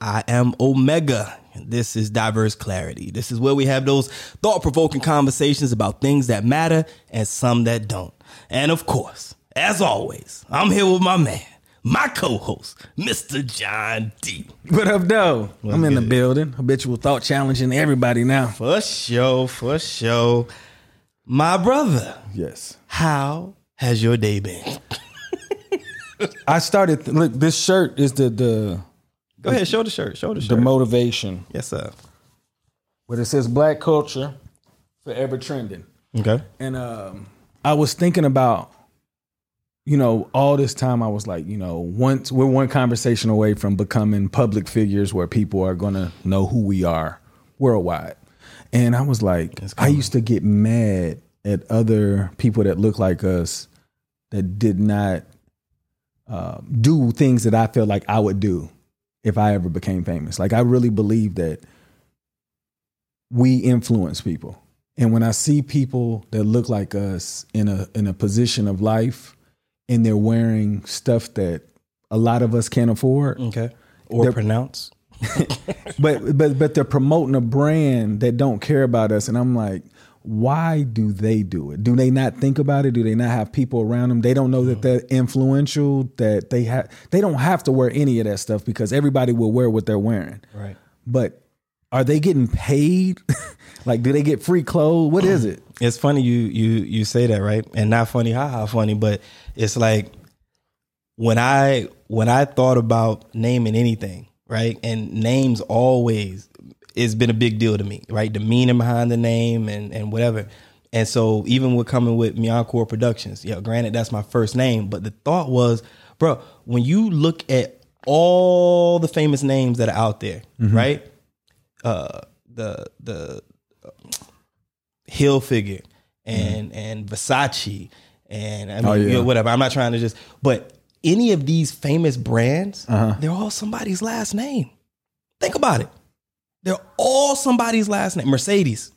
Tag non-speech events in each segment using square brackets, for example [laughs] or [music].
I am Omehga. This is Diverse Clarity. This is where we have those thought provoking conversations about things that matter and some that don't. And of course, as always, I'm here with my man, my co host, Mr. John D. What up, though? I'm in the building. Habitual thought challenging everybody now. For sure, for sure. My brother, Yes. how has your day been? [laughs] I started. Look, this shirt is the the Go ahead, show the shirt. Show the shirt. the motivation. yes, sir. But it says Black culture forever trending. Okay. And um, I was thinking about, you know, all this time I was like, you know, once we're one conversation away from becoming public figures where people are gonna know who we are worldwide. And I was like, I used to get mad at other people that look like us that did not uh, do things that I felt like I would do if I ever became famous. Like I really believe that we influence people. And when I see people that look like us in a in a position of life and they're wearing stuff that a lot of us can't afford, Okay. Or pronounce. [laughs] but but but they're promoting a brand that don't care about us and I'm like why do they do it? Do they not think about it? Do they not have people around them? They don't know that they're influential. That they have. They don't have to wear any of that stuff because everybody will wear what they're wearing. Right. But are they getting paid? [laughs] like, do they get free clothes? What is it? [clears throat] It's funny you you you say that, right? And not funny, haha funny, but it's like when I when I thought about naming anything, right? And names always it's been a big deal to me, right? The meaning behind the name and and whatever. And so even with coming with Miancore Productions, yeah, granted that's my first name, but the thought was, bro, when you look at all the famous names that are out there, mm-hmm. right? Uh the the Hilfiger and mm-hmm. and Versace and I oh, mean Oh, yeah. you know, whatever. I'm not trying to just but any of these famous brands, uh-huh. they're all somebody's last name. Think about it. They're all somebody's last name. Mercedes.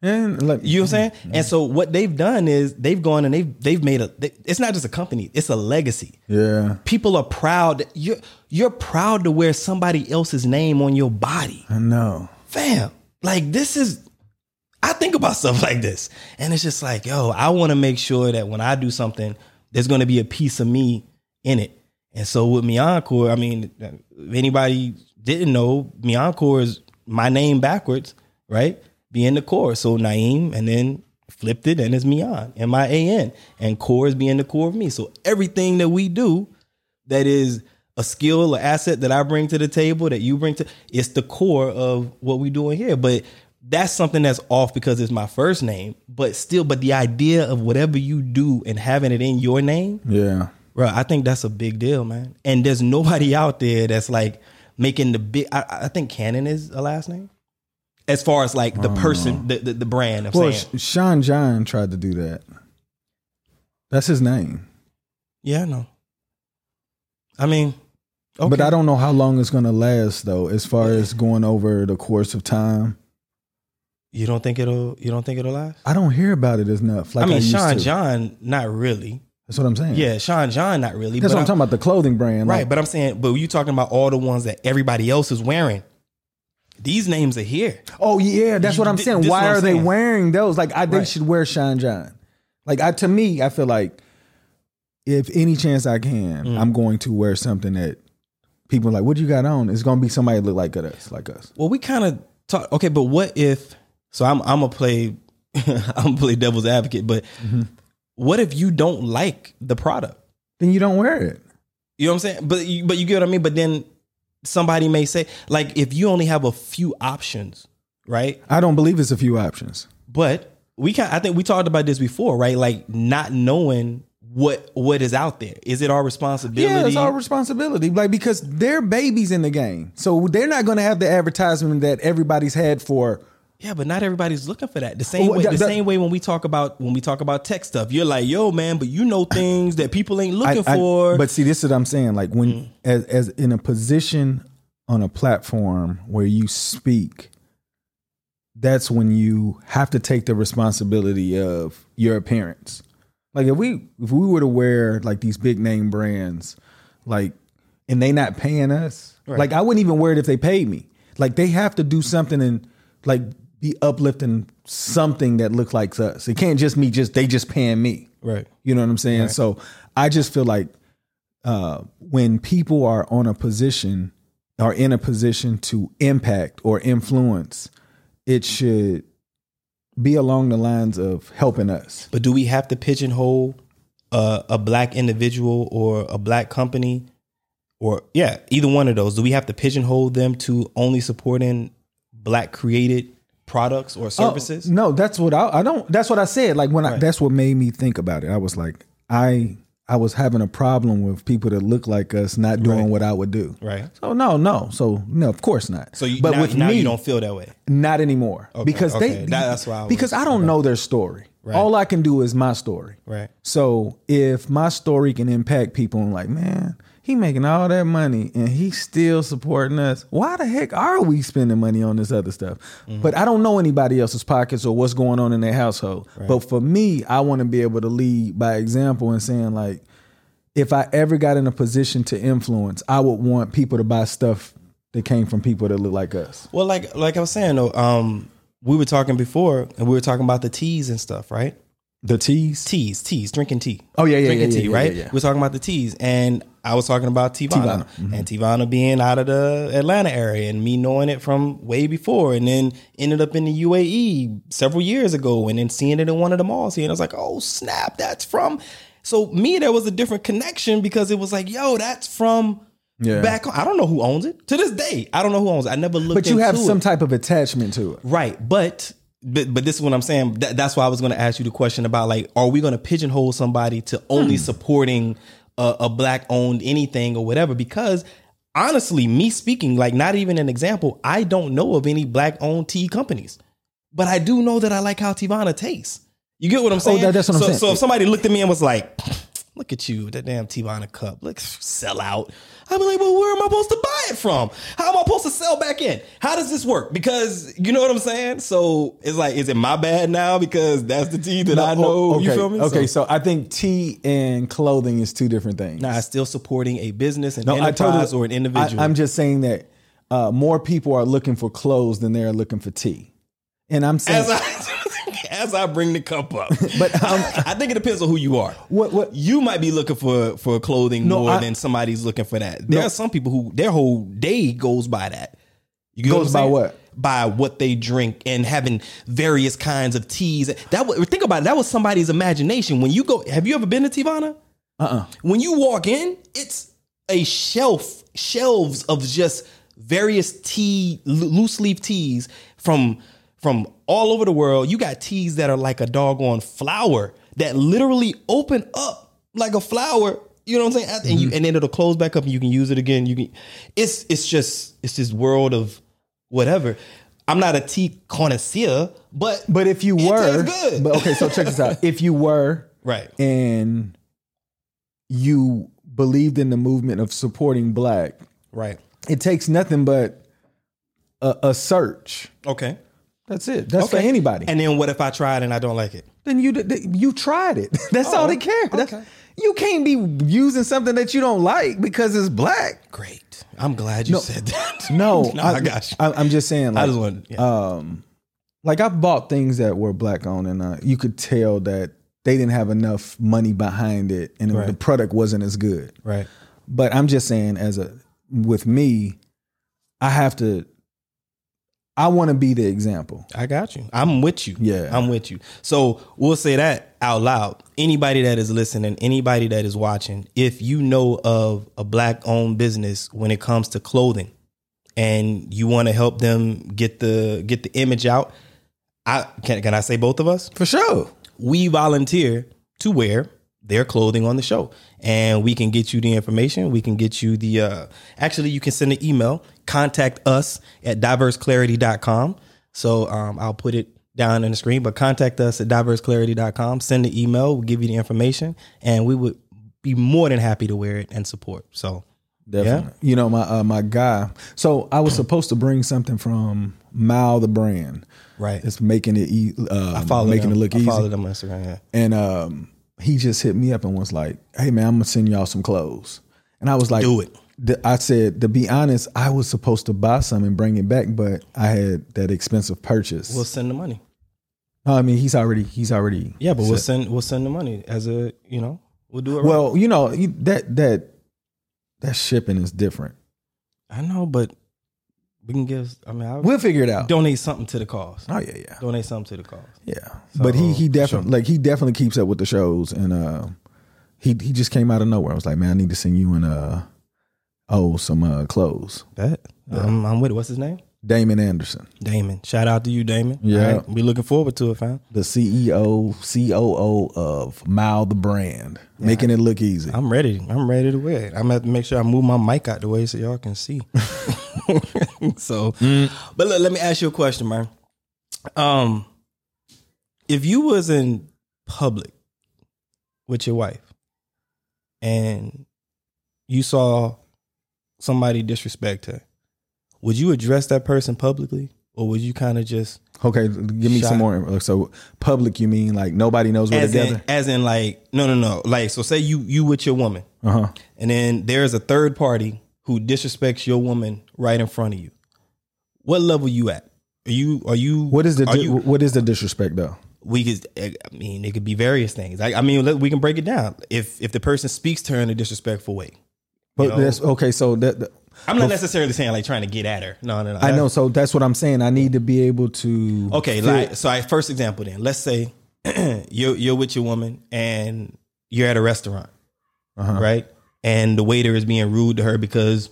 And like, You know what I'm saying? And so what they've done is they've gone and they've they've made a they, it's not just a company, it's a legacy. yeah, People are proud. You're you're proud to wear somebody else's name on your body. I know. fam, like this is I think about [laughs] stuff like this. And it's just like, yo, I want to make sure that when I do something, there's gonna be a piece of me in it. And so with Miancore, I mean, if anybody didn't know, Miancore is my name backwards, right? Being the core. So Na'im and then flipped it and it's Mian, M-I-A-N. And core is being the core of me. So everything that we do that is a skill or asset that I bring to the table that you bring to it's the core of what we're doing here. But that's something that's off because it's my first name. But still, but the idea of whatever you do and having it in your name, Yeah, bro, I think that's a big deal, man. And there's nobody out there that's like making the big. I, I think Canon is a last name, as far as like the person, the, the the brand. I'm well, saying, Sh- Sean John tried to do that. That's his name, yeah, I know. I mean, okay. but I don't know how long it's going to last though. As far as going over the course of time, You don't think it'll? You don't think it'll last? I don't hear about it enough. Like I mean, used Sean. John, not really. That's what I'm saying. Yeah, Sean John, not really. that's but what I'm talking about. The clothing brand, Right, like, but I'm saying, but you talking about all the ones that everybody else is wearing. These names are here. Oh yeah, that's You- what I'm saying. Why I'm are they wearing those? Like, I they Right. should wear Sean John. Like, I to me, I feel like if any chance I can, Mm. I'm going to wear something that people are like, "What you got on?" It's going to be somebody that look like us, like us. Well, we kind of talk. Okay, but what if? So I'm I'm gonna play. [laughs] I'm gonna play devil's advocate. But Mm-hmm. What if you don't like the product? Then you don't wear it. You know what I'm saying? But you, but you get what I mean. But then somebody may say, like, if you only have a few options, right? I don't believe it's a few options. But we can I think we talked about this before, right? Like not knowing what what is out there. Is it our responsibility? Yeah, it's our responsibility. Like because they're babies in the game, so they're not going to have the advertisement that everybody's had for. Yeah, but not everybody's looking for that. The same way, the that- same way when we talk about when we talk about tech stuff, you're like, "Yo, man," but you know [coughs] things that people ain't looking I- I- for. but see, this is what I'm saying. Like when Mm. as as in a position on a platform where you speak, that's when you have to take the responsibility of your appearance. Like if we if we were to wear like these big name brands, like and they not paying us. Like I wouldn't even wear it if they paid me. Like they have to do something and like be uplifting something that looks like us. It can't just me just they just paying me. Right. You know what I'm saying? So I just feel like uh, when people are on a position are in a position to impact or influence, it should be along the lines of helping us. But do we have to pigeonhole a, a black individual or a black company, or yeah, either one of those? Do we have to pigeonhole them to only supporting black created products or oh, services? Oh, no, that's what I, I don't. That's what I said. Like when I, that's what made me think about it. I was like, I I was having a problem with people that look like us not doing Right. what I would do. Right. So no, no. So no, of course not. So you, but now, with now me, you don't feel that way. not anymore because okay. they that's why I was- because I don't know their story. All I can do is my story. Right. So if my story can impact people and like, man, he making all that money and he's still supporting us. Why the heck are we spending money on this other stuff? Mm-hmm. But I don't know anybody else's pockets or what's going on in their household. But for me, I want to be able to lead by example and saying like, if I ever got in a position to influence, I would want people to buy stuff that came from people that look like us. Well, like like I was saying though, um, we were talking before, and we were talking about the teas and stuff, right? The teas. Teas, teas, drinking tea. Oh, yeah, yeah, drinking yeah, tea, yeah, right? yeah, yeah. We are talking about the teas, and I was talking about Tivana, Teavana, and mm-hmm. Teavana being out of the Atlanta area, and me knowing it from way before, and then ended up in the UAE several years ago, and then seeing it in one of the malls here, and I was like, oh snap, that's from. So me, there was a different connection because it was like, yo, that's from. Yeah. Back, home. I don't know who owns it to this day. I don't know who owns it. I never looked. At it. But you have some it. type of attachment to it. Right, but but but this is what I'm saying. That, that's why I was going to ask you the question about like, are we going to pigeonhole somebody to only hmm. supporting a, a black owned anything or whatever? Because honestly, me speaking, like, not even an example. I don't know of any black owned tea companies, but I do know that I like how Teavana tastes. You get what I'm oh, saying? that- that's what I'm saying. So if somebody looked at me and was like. Look at you, that damn Teavana cup. Look, sell out. I'm like, well, where am I supposed to buy it from? How am I supposed to sell back in? How does this work? Because you know what I'm saying? So it's like, is it my bad now because that's the tea that I know? Oh, okay. You feel me? Okay, So, so I think tea and clothing is two different things. now, I still supporting a business, an No, enterprise, totally- or an individual. I, am just saying that uh, more people are looking for clothes than they are looking for tea. And I'm saying, [laughs] [laughs] as I bring the cup up, [laughs] but um, [laughs] I think it depends on who you are. what what You might be looking for for clothing No, more I- than somebody's looking for that. There No. are some people who their whole day goes by that. You Goes by what? By what they drink and having various kinds of teas. That was, think about it. That was somebody's imagination. When you go, have you ever been to Teavana? uh-uh. When you walk in, it's a shelf, shelves of just various tea, loose leaf teas from from all over the world. You got teas that are like a doggone flower that literally open up like a flower. You know what I'm saying? And you mm-hmm. and then it'll close back up and you can use it again. You can. It's it's just it's this world of whatever. I'm not a tea connoisseur, but But if you were, good. but okay, so check this out. [laughs] If you were right, and you believed in the movement of supporting black, right, it takes nothing but a, a search. okay. That's it. That's for anybody. And then what if I tried and I don't like it? then you you tried it. [laughs] That's all they care. That's- okay. You can't be using something that you don't like because it's black. Great. I'm glad you said that. [laughs] No, no, I, got you. I, am just saying. Like, I just want. Yeah. um, like I've bought things that were black owned, and uh, you could tell that they didn't have enough money behind it, and Right. the product wasn't as good. right. But I'm just saying, as a with me, I have to. I want to be the example. I got you. I'm with you. Yeah. I'm with you. So we'll say that out loud. Anybody that is listening, anybody that is watching, if you know of a black owned business when it comes to clothing and you want to help them get the get the image out, I can can I say both of us? For sure. we volunteer to wear their clothing on the show and we can get you the information we can get you the uh actually you can send an email contact us at diverseclarity.com so um i'll put it down on the screen but contact us at diverseclarity.com send the email we'll give you the information and we would be more than happy to wear it and support so Definitely. You know, my uh, my guy. So I was supposed to bring something from Mal the brand. right It's making it e- uh, I follow making them. it look I easy. follow them on Instagram, yeah. And um, he just hit me up and was like, "Hey man, I'm gonna send y'all some clothes." And I was like, Do it. I said to be honest, I was supposed to buy some and bring it back, but I had that expensive purchase. We'll send the money. No, I mean he's already he's already Yeah, but we'll send we'll send the money as a you know we'll do it. right. well, you know that that that shipping is different. I know, but we can give. I mean, I'll We'll figure it out. donate something to the cause. Oh yeah, yeah, Donate something to the cause. yeah. but he he definitely like he definitely keeps up with the shows, and uh, he he just came out of nowhere. I was like, man, I need to send you and uh oh some uh clothes. That I'm, I'm with it. What's his name? Damon Anderson, Damon. Shout out to you, Damon. Yeah. Right, we looking forward to it, fam. the CEO COO of Mile the Brand, making it look easy. I'm ready. I'm ready to wear it. I'm gonna have to make sure I move my mic out the way so y'all can see. [laughs] [laughs] so, but look, let me ask you a question, man. Um, if you was in public with your wife and you saw somebody disrespect her, would you address that person publicly, or would you kind of just Okay, give me some more. So public, you mean like nobody knows we're as together? in, as in like no no no like so say you you with your woman Uh huh. and then there's a third party who disrespects your woman right in front of you. What level you at? Are you are you What is the di- you, what is the disrespect though? we could I mean it could be various things. I, I mean let- we can break it down. If if the person speaks to her in a disrespectful way. But know? that's okay. So that, that- I'm not necessarily saying like trying to get at her. No, no, no. I know. So that's what I'm saying. I need to be able to. Okay, fit- like so. I first example then. Let's say [clears throat] you're you're with your woman and you're at a restaurant, Uh-huh. right? And the waiter is being rude to her because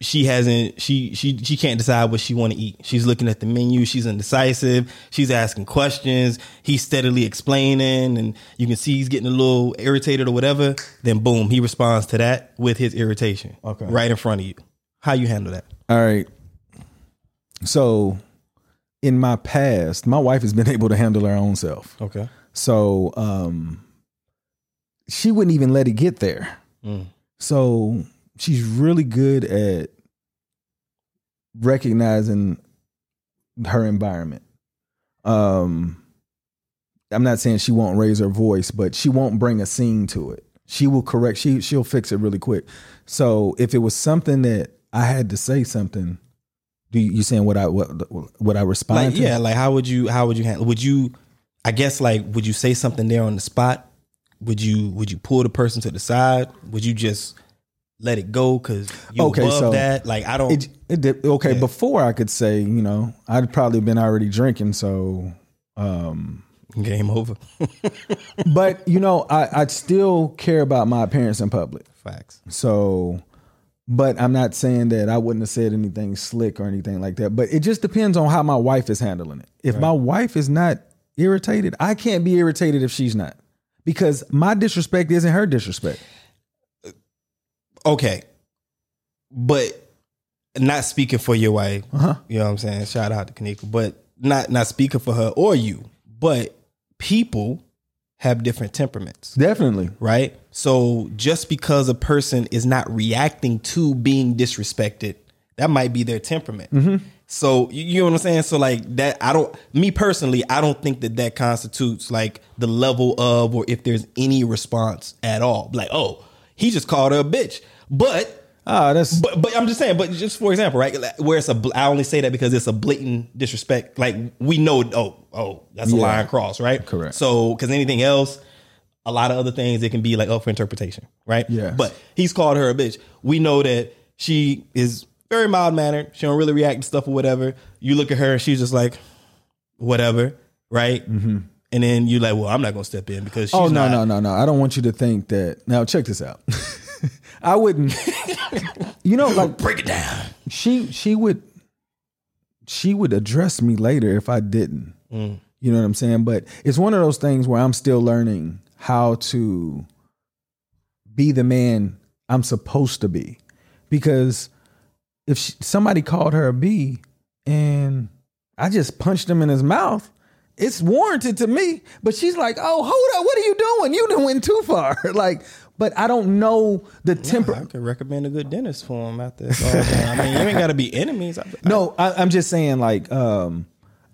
she hasn't she she she can't decide what she want to eat. She's looking at the menu. She's indecisive. She's asking questions. He's steadily explaining, and you can see he's getting a little irritated or whatever. Then boom, he responds to that with his irritation. Okay. right in front of you. How you handle that? All right. So, in my past, my wife has been [laughs] able to handle her own self. Okay. So, um, she wouldn't even let it get there. Mm. So she's really good at recognizing her environment. Um, I'm not saying she won't raise her voice, but she won't bring a scene to it. She will correct. She she'll fix it really quick. So if it was something that I had to say something, do you, you saying what I what what I respond like to? yeah like how would you how would you handle would you i guess like would you say something there on the spot would you would you pull the person to the side would you just let it go because you Okay, above so that like i don't It, it did, okay, Yeah. before I could say, you know, I'd probably been already drinking, so um game over [laughs] but you know, I I'd still care about my appearance in public. facts So but I'm not saying that I wouldn't have said anything slick or anything like that. But it just depends on how my wife is handling it. If my wife is not irritated, I can't be irritated if she's not. Because my disrespect isn't her disrespect. okay but not speaking for your wife Uh-huh. you know what i'm saying shout out to kanika but not not speaking for her or you but people have different temperaments Definitely. right? So just because a person is not reacting to being disrespected, that might be their temperament. Mm-hmm. So you, you know what I'm saying? So like that, I don't. Me personally, I don't think that that constitutes like the level of, or if there's any response at all. Like, oh, he just called her a bitch, but. Ah, that's But, but I'm just saying, but just for example, right? like, Where it's a, I only say that because it's a blatant disrespect. Like we know, oh, oh, that's a Yeah. line cross, right? Correct. So, because anything else, a lot of other things, it can be like up for interpretation, right? Yeah. But he's called her a bitch. We know that she is very mild mannered. She don't really react to stuff or whatever. You look at her and she's just like, whatever, right? Mm-hmm. And then you like, well, I'm not gonna step in because she's Oh no, not. no, no, no. I don't want you to think that. Now check this out. [laughs] I wouldn't [laughs] You know like Break it down. she she would she would address me later if I didn't. Mm. You know what I'm saying? But it's one of those things where I'm still learning how to be the man I'm supposed to be. Because if she, somebody called her a B and I just punched him in his mouth, it's warranted to me. But she's like, "Oh, hold up, what are you doing? You done went too far." [laughs] like, but I don't know the temper. I could recommend a good dentist for him after this. I mean, you ain't got to be enemies. I, [laughs] No, I, I'm just saying, like, um,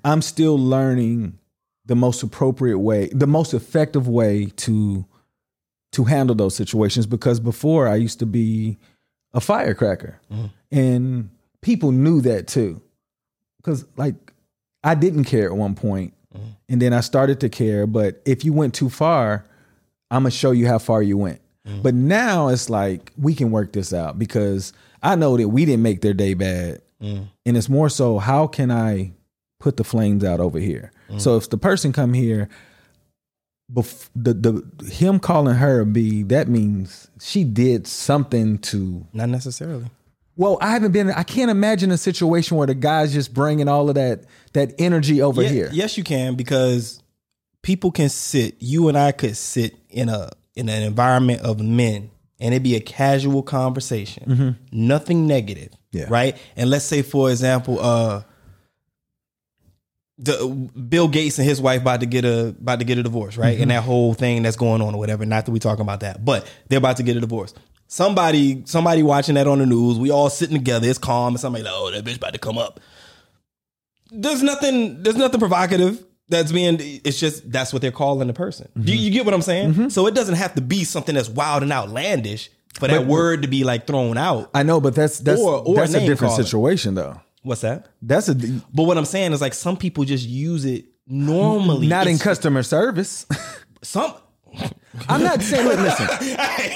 I'm still learning the most appropriate way, the most effective way to to handle those situations. Because before, I used to be a firecracker. And people knew that too. Cuz like I didn't care at one point, mm-hmm. and then I started to care, but if you went too far, I'm to show you how far you went. Mm-hmm. But now it's like we can work this out because I know that we didn't make their day bad. Mm. And it's more so how can I put the flames out over here? Mm. So if the person come here bef- the the him calling her a B, that means she did something to. Not necessarily. Well, I haven't been. I can't imagine a situation where the guy's just bringing all of that that energy over Yeah, here. Yes, you can because people can sit. You and I could sit in a in an environment of men, and it'd be a casual conversation, nothing negative, Yeah. right? And let's say, for example, uh, the Bill Gates and his wife about to get a about to get a divorce, right? And that whole thing that's going on or whatever. Not that we talking about that, but they're about to get a divorce. Somebody, somebody watching that on the news. We all sitting together. It's calm, and somebody like, oh, that bitch about to come up there's nothing there's nothing provocative that's being it's just that's what they're calling the person Do you, mm-hmm. you get what i'm saying mm-hmm. so it doesn't have to be something that's wild and outlandish for that But- word to be like thrown out I know, but that's that's Or- or that's a name different calling. situation though. what's that That's a but what i'm saying is like some people just use it normally not in customer service. [laughs] some I'm not saying. Look, listen,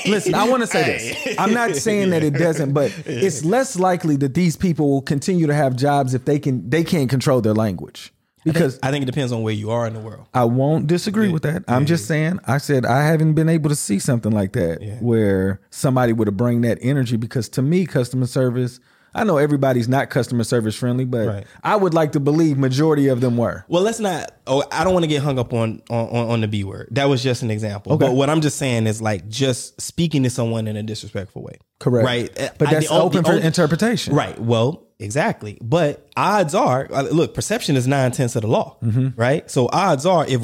[laughs] listen. I want to say this. I'm not saying that it [laughs] doesn't, but it's less likely that these people will continue to have jobs if they can they can't control their language. Because i think it depends on where you are in the world I won't disagree with that. I'm just saying. I said I haven't been able to see something like that where somebody would have bring that energy. Because to me, customer service. I know everybody's not customer service friendly, but Right. I would like to believe majority of them were. Well, let's not. Oh, I don't want to get hung up on on, on the B word. That was just an example. Okay. But what I'm just saying is like just speaking to someone in a disrespectful way. Correct. Right. But I- that's the open the for on- interpretation. Right. Well, exactly. But odds are, uh, look, perception is nine tenths of the law. Mm-hmm. Right. So odds are, if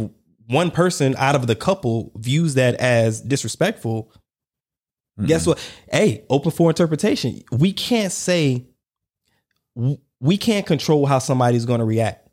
one person out of the couple views that as disrespectful, Mm-hmm. guess what? Hey, open for interpretation. We can't say we can't control how somebody's going to react,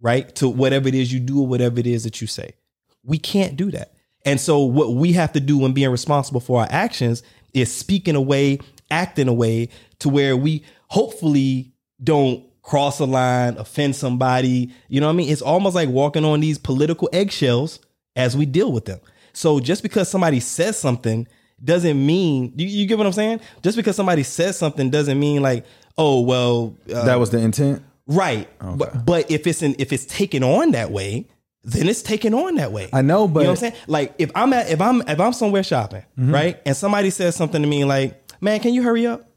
right? To whatever it is you do or whatever it is that you say. We can't do that. And so what we have to do when being responsible for our actions is speak in a way, act in a way to where we hopefully don't cross a line, offend somebody. You know what I mean? It's almost like walking on these political eggshells as we deal with them. So just because somebody says something doesn't mean you, you get what I'm saying? Just because somebody says something doesn't mean like, oh well, uh, That was the intent. right. But but if it's in, if it's taken on that way, then it's taken on that way. I know, but you know what I'm saying? Like if I'm at if I'm if I'm somewhere shopping, Mm-hmm. right, and somebody says something to me like, "Man, can you hurry up?"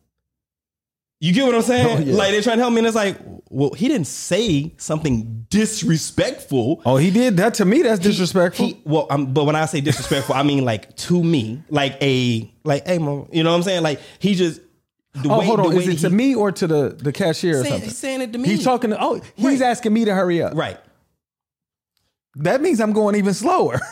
You get what I'm saying? Oh, [laughs] yeah. Like they're trying to help me, and it's like, well, he didn't say something disrespectful. Oh, he did that to me. That's disrespectful. He, well, um, but when I say disrespectful, I mean like to me, like a like, hey, mom, you know what I'm saying? Like he just. The oh, way, hold the on. way Is it he- to me or to the the cashier or saying, something? he's saying it to me. He's talking to. Oh, he's Right. asking me to hurry up. right. That means I'm going even slower. [laughs]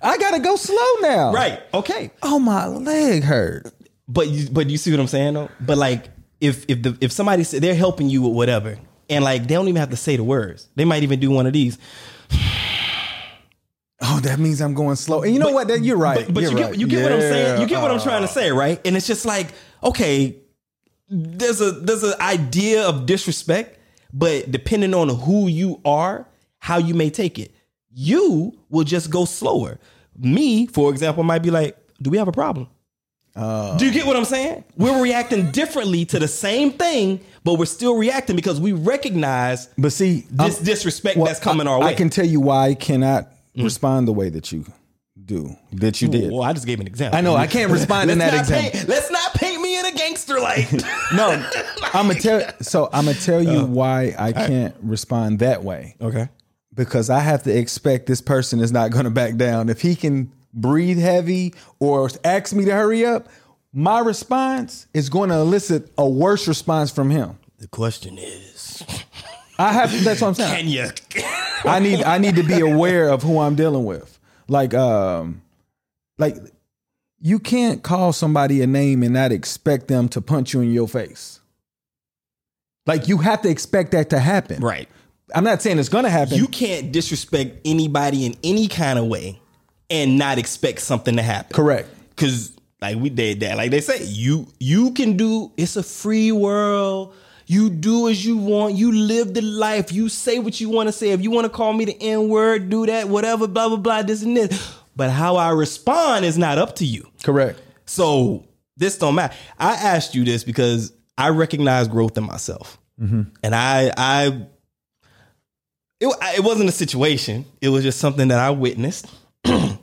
I gotta go slow now. Right. Okay. Oh, my leg hurt. But you, but you see what I'm saying though. But like, if if the if somebody say they're helping you with whatever, and like they don't even have to say the words, they might even do one of these. [sighs] Oh, that means I'm going slow. And you know what? That, you're right. But, but You're you right. get you get what I'm saying. You get what I'm trying to say, right? And it's just like, okay, there's a there's an idea of disrespect, but depending on who you are, how you may take it, you will just go slower. Me, for example, might be like, do we have a problem? Uh, do you get what I'm saying? We're reacting differently to the same thing, but we're still reacting because we recognize But see, this I'm- disrespect well, that's coming I, our way. I can tell you why I cannot mm. respond the way that you do, that you did. Well, I just gave an example. I know I can't respond in that not example. Paint, let's not paint me in a gangster light. [laughs] No, [laughs] I'm gonna tell. So I'm gonna tell you uh, why I can't respond that way okay. because I have to expect this person is not gonna back down. If he can breathe heavy or ask me to hurry up, my response is going to elicit a worse response from him. The question is, I have. To, that's what I'm saying. can you? I need I need to be aware of who I'm dealing with. Like um like you can't call somebody a name and not expect them to punch you in your face. Like you have to expect that to happen. right. I'm not saying it's going to happen. You can't disrespect anybody in any kind of way and not expect something to happen. correct. Because Like we did that. Like they say, you you can do. It's a free world. You do as you want. You live the life. You say what you want to say. If you want to call me the N word, do that. Whatever. Blah blah blah. This and this. But how I respond is not up to you. Correct. So this don't matter. I asked you this because I recognize growth in myself, mm-hmm. and I I it, it wasn't a situation. It was just something that I witnessed, [clears throat]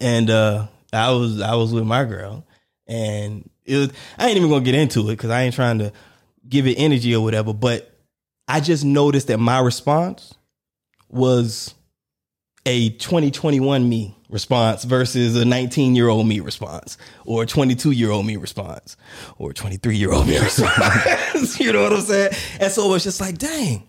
and uh, I was I was with my girl, and it was I ain't even gonna get into it because I ain't trying to give it energy or whatever. But I just noticed that my response was a 2021 me response versus a 19 year old me response or a 22 year old me response or a 23 year old me [laughs] response. you know what I'm saying? And so it's just like, dang,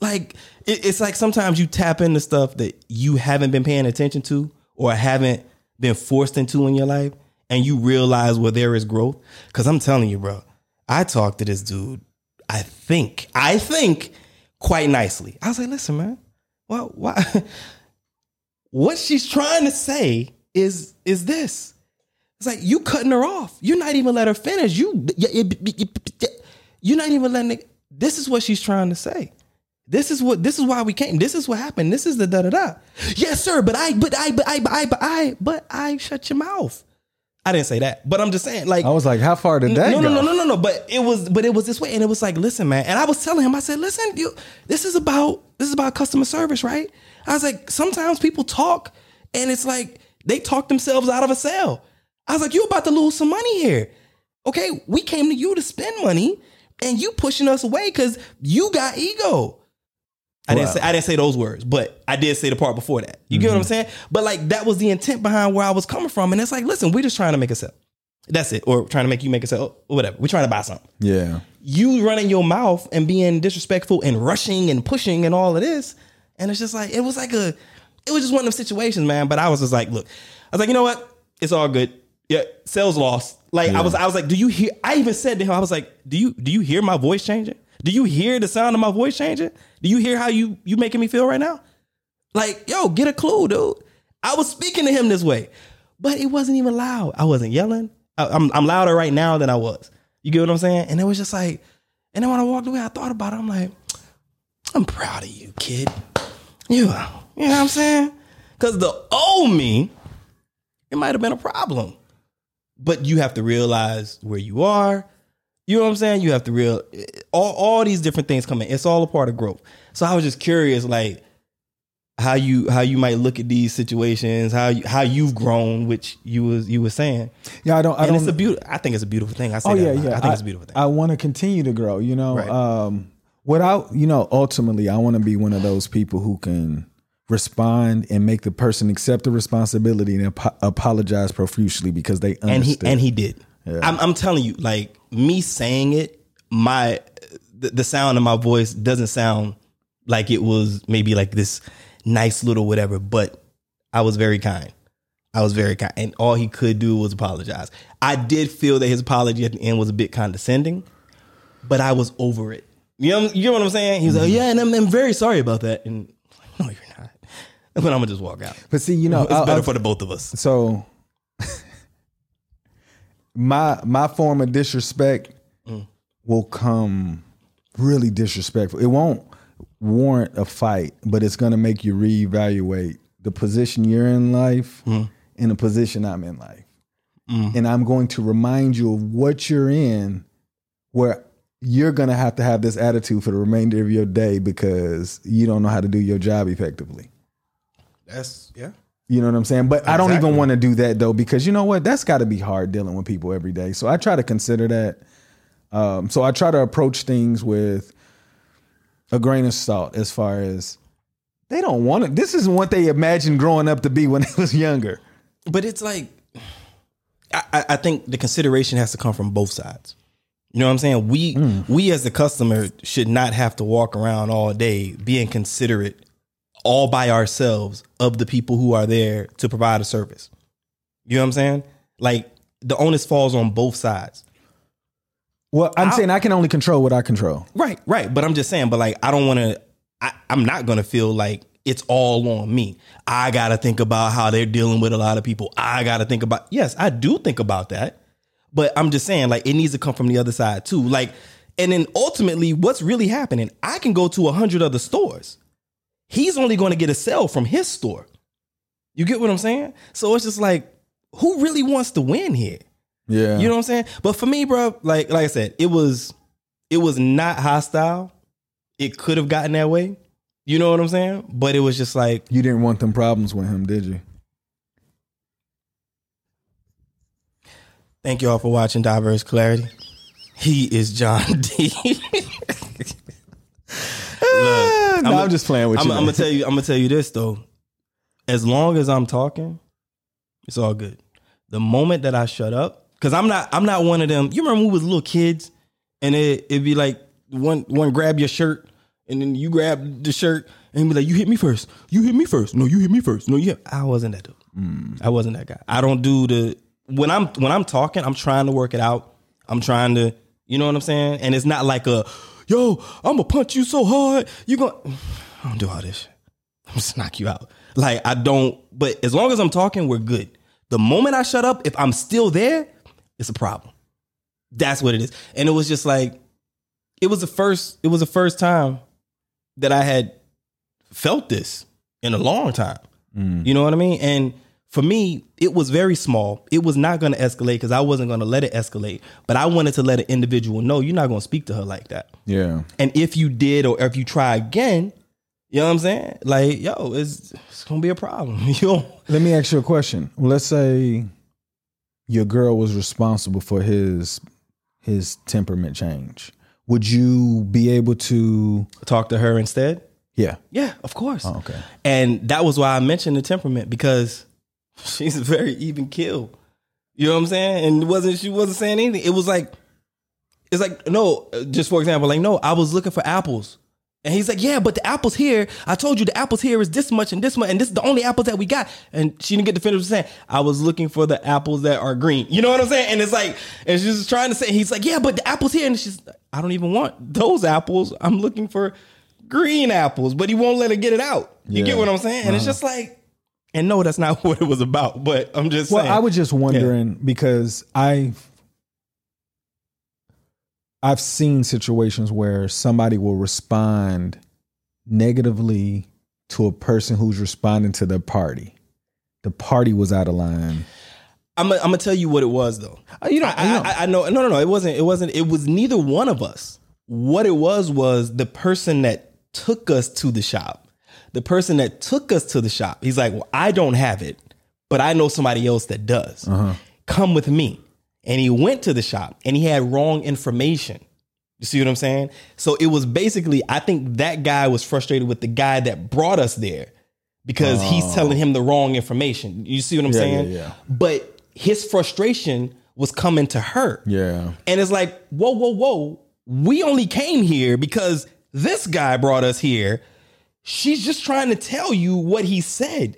like it, it's like sometimes you tap into stuff that you haven't been paying attention to or haven't been forced into in your life and you realize where there is growth. Cause I'm telling you, bro, I talked to this dude, I think, I think quite nicely. I was like, listen, man, well, why? [laughs] what she's trying to say is is this. It's like you cutting her off. You're not even let her finish. You you're not even letting it. This is what she's trying to say. This is what this is why we came. This is what happened. This is the da da da. Yes, sir. But I, but I, but I, but I, but I, but I shut your mouth. I didn't say that, but I'm just saying, like, I was like, how far did that no, go? no, no, no, no, no. But it was, but it was this way, and it was like, listen, man. And I was telling him, I said, listen, you, this is about, this is about customer service, right? I was like, sometimes people talk, and it's like they talk themselves out of a sale. I was like, you about to lose some money here. Okay, we came to you to spend money, and you pushing us away because you got ego. I didn't say I didn't say those words, but I did say the part before that. You get what I'm mm-hmm. saying? But like that was the intent behind where I was coming from, and it's like, listen, we're just trying to make a sale. That's it, or trying to make you make a sale, or whatever. We're trying to buy something. Yeah. You running your mouth and being disrespectful and rushing and pushing and all of this, and it's just like it was like a, it was just one of those situations, man. But I was just like, look, I was like, you know what? It's all good. Yeah, sales lost. Like I was, I was like, do you hear? I even said to him, I was like, do you do you hear my voice changing? Do you hear the sound of my voice changing? Do you hear how you you making me feel right now? Like, yo, get a clue, dude. I was speaking to him this way, but it wasn't even loud. I wasn't yelling. I, I'm I'm louder right now than I was. You get what I'm saying? And it was just like, and then when I walked away, I thought about it. I'm like, I'm proud of you, kid. You, you know what I'm saying? Because the old me, it might have been a problem, but you have to realize where you are. You know what I'm saying? You have to real all all these different things come in. It's all a part of growth. So I was just curious, like how you how you might look at these situations, how you, how you've grown, which you was you were saying. Yeah, I don't. I And don't. it's a beautiful. I think it's a beautiful thing. I say oh that yeah, yeah. I think it's a beautiful thing. I want to continue to grow. You know, Right. um, without you know, ultimately, I want to be one of those people who can respond and make the person accept the responsibility and apo- apologize profusely because they understood. and he and he did. I'm, I'm telling you, like me saying it, my the, the sound of my voice doesn't sound like it was maybe like this nice little whatever. But I was very kind. I was very kind, and all he could do was apologize. I did feel that his apology at the end was a bit condescending, but I was over it. You know, you know what I'm saying? He was like, mm-hmm. "Yeah, and I'm, I'm very sorry about that." And no, you're not. [laughs] But I'm gonna just walk out. but see, you know, It's I'll- better I'll- for the both of us. So my my form of disrespect Mm. will come really disrespectful. It won't warrant a fight, but it's gonna make you reevaluate the position you're in life Mm. and the position I'm in life. And I'm going to remind you of what you're in where you're gonna have to have this attitude for the remainder of your day because you don't know how to do your job effectively. That's yeah. You know what I'm saying? But I don't even want to do that though, because you know what? That's got to be hard dealing with people every day. So I try to consider that. Um, so I try to approach things with a grain of salt as far as they don't want it. This isn't what they imagined growing up to be when [laughs] they was younger. but it's like I, I- I think the consideration has to come from both sides. You know what I'm saying? We we as the customer should not have to walk around all day being considerate all by ourselves of the people who are there to provide a service. You know what I'm saying? Like the onus falls on both sides. Well, I'm saying I can only control what I control. Right, right. But I'm just saying, but like I don't want to I, I'm not gonna feel like it's all on me. I got to think about how they're dealing with a lot of people. I got to think about, yes, I do think about that. But I'm just saying, like, it needs to come from the other side too. Like, and then ultimately, what's really happening? I can go to a hundred other stores. He's only going to get a sale from his store. You get what I'm saying? So it's just like, who really wants to win here? Yeah. You know what I'm saying? But for me, bro, like like I said, it was it was not hostile. It could have gotten that way. You know what I'm saying? But it was just like you didn't want them problems with him, did you? Thank you all for watching Diverse Clarity. He is John [laughs] D. Look, no, I'm, just playing with I'm, you. I'm gonna tell you. I'm gonna tell you this though. As long as I'm talking, it's all good. The moment that I shut up, because I'm not. I'm not one of them. You remember when we was little kids, and it it'd be like one one grab your shirt, and then you grab the shirt, and be like, "You hit me first. You hit me first. No, you hit me first. No, you." Hit. I wasn't that dude. Mm. I wasn't that guy. I don't do the when I'm when I'm talking. I'm trying to work it out. I'm trying to. You know what I'm saying? And it's not like a yo, I'm gonna punch you so hard. You gonna. [sighs] I don't do all this. I'm just knock you out. Like I don't. But as long as I'm talking, we're good. The moment I shut up, if I'm still there, it's a problem. That's what it is. And it was just like, it was the first. It was the first time that I had felt this in a long time. Mm. You know what I mean? And for me, it was very small. It was not going to escalate because I wasn't going to let it escalate. But I wanted to let an individual know you're not going to speak to her like that. Yeah. And if you did, or if you try again, you know what I'm saying? Like, yo, it's it's gonna be a problem. [laughs] you know? Let me ask you a question. Let's say your girl was responsible for his his temperament change. Would you be able to talk to her instead? Yeah. Yeah, of course. Oh, okay. And that was why I mentioned the temperament because [laughs] she's a very even kill. You know what I'm saying? And it wasn't she wasn't saying anything. It was like it's like no, just for example, like no, I was looking for apples. And he's like, yeah, but the apples here, I told you the apples here is this much and this much, and this is the only apples that we got. And she didn't get the finish with saying, I was looking for the apples that are green. You know what I'm saying? And it's like, and she's trying to say, he's like, yeah, but the apples here, and she's, I don't even want those apples. I'm looking for green apples, but he won't let her get it out. You yeah. get what I'm saying? And uh-huh. it's just like, and no, that's not [laughs] what it was about. But I'm just well, saying. I was just wondering yeah. because I I've seen situations where somebody will respond negatively to a person who's responding to the party. The party was out of line. I'm gonna, tell you what it was though. Uh, you know, I, know. I, I know. No, no, no. It wasn't. It wasn't. It was neither one of us. What it was was the person that took us to the shop the person that took us to the shop, he's like, Well, I don't have it, but I know somebody else that does. Uh-huh. Come with me. And he went to the shop and he had wrong information. You see what I'm saying? So it was basically, I think that guy was frustrated with the guy that brought us there because oh. he's telling him the wrong information. You see what I'm yeah, saying? Yeah, yeah. But his frustration was coming to her. Yeah. And it's like, whoa, whoa, whoa. We only came here because this guy brought us here She's just trying to tell you what he said.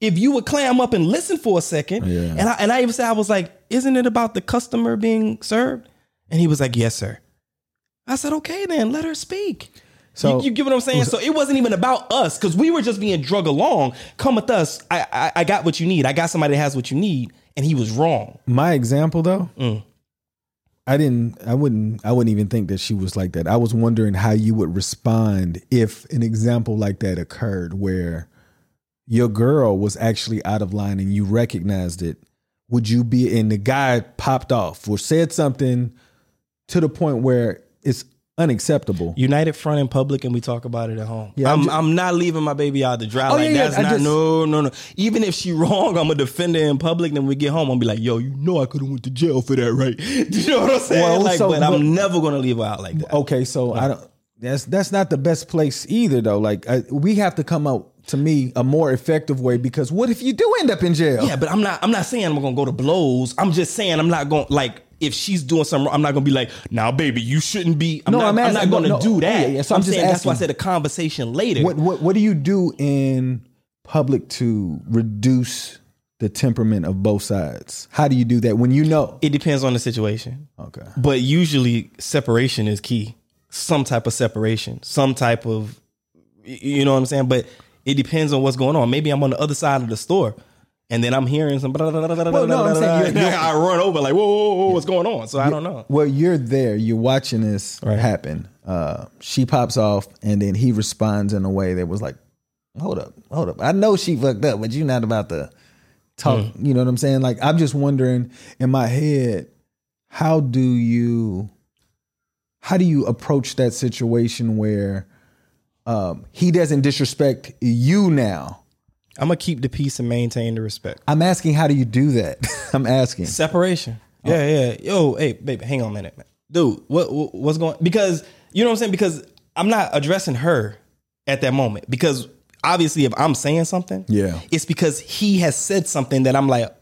If you would clam up and listen for a second, yeah. and I, and I even said I was like, "Isn't it about the customer being served?" And he was like, "Yes, sir." I said, "Okay, then let her speak." So you, you get what I'm saying? So it wasn't even about us because we were just being drug along. Come with us. I, I, I got what you need. I got somebody that has what you need, and he was wrong. My example though, mm. I didn't I wouldn't I wouldn't even think that she was like that. I was wondering how you would respond if an example like that occurred where your girl was actually out of line and you recognized it. Would you be and the guy popped off or said something to the point where it's unacceptable. United front in public and we talk about it at home. Yeah, I'm, I'm, just, I'm not leaving my baby out to dry. Oh, like yeah, that's yeah, not just, no no no. Even if she [laughs] wrong, I'm a defender in public. Then we get home, I'm be like, yo, you know I could have went to jail for that, right? [laughs] Do you know what I'm saying? Well, like, so, but, but, I'm never gonna leave her out like that. Okay, so I don't. That's that's not the best place either, though. Like I, we have to come out to me a more effective way because what if you do end up in jail? Yeah, but I'm not. I'm not saying I'm gonna go to blows. I'm just saying I'm not going like if she's doing something wrong, I'm not gonna be like, now, nah, baby, you shouldn't be. I'm no, not, I'm, asking, I'm not gonna no, do that. Yeah, yeah. So I'm, I'm saying asking, that's why I said a conversation later. What, what what do you do in public to reduce the temperament of both sides? How do you do that when you know? It depends on the situation. Okay. But usually separation is key. Some type of separation, some type of you know what I'm saying? But It depends on what's going on. Maybe I'm on the other side of the store. And then I'm hearing some. Blah, blah, blah, Well, no, I'm blah, saying blah, you're- and [laughs] I run over like, whoa, whoa, whoa, what's going on? So I don't know. Well, you're there. You're watching this Right. happen. Uh, she pops off, and then he responds in a way that was like, "Hold up, hold up. I know she fucked up, but you're not about to talk." Hmm. You know what I'm saying? Like, I'm just wondering in my head, how do you, how do you approach that situation where um, he doesn't disrespect you now? I'm gonna keep the peace and maintain the respect. I'm asking, how do you do that? [laughs] I'm asking. Separation. Oh. Yeah, yeah. Yo, hey, baby, hang on a minute, man. Dude, what, what what's going? Because you know what I'm saying. Because I'm not addressing her at that moment. Because obviously, if I'm saying something, Yeah. it's because he has said something that I'm like,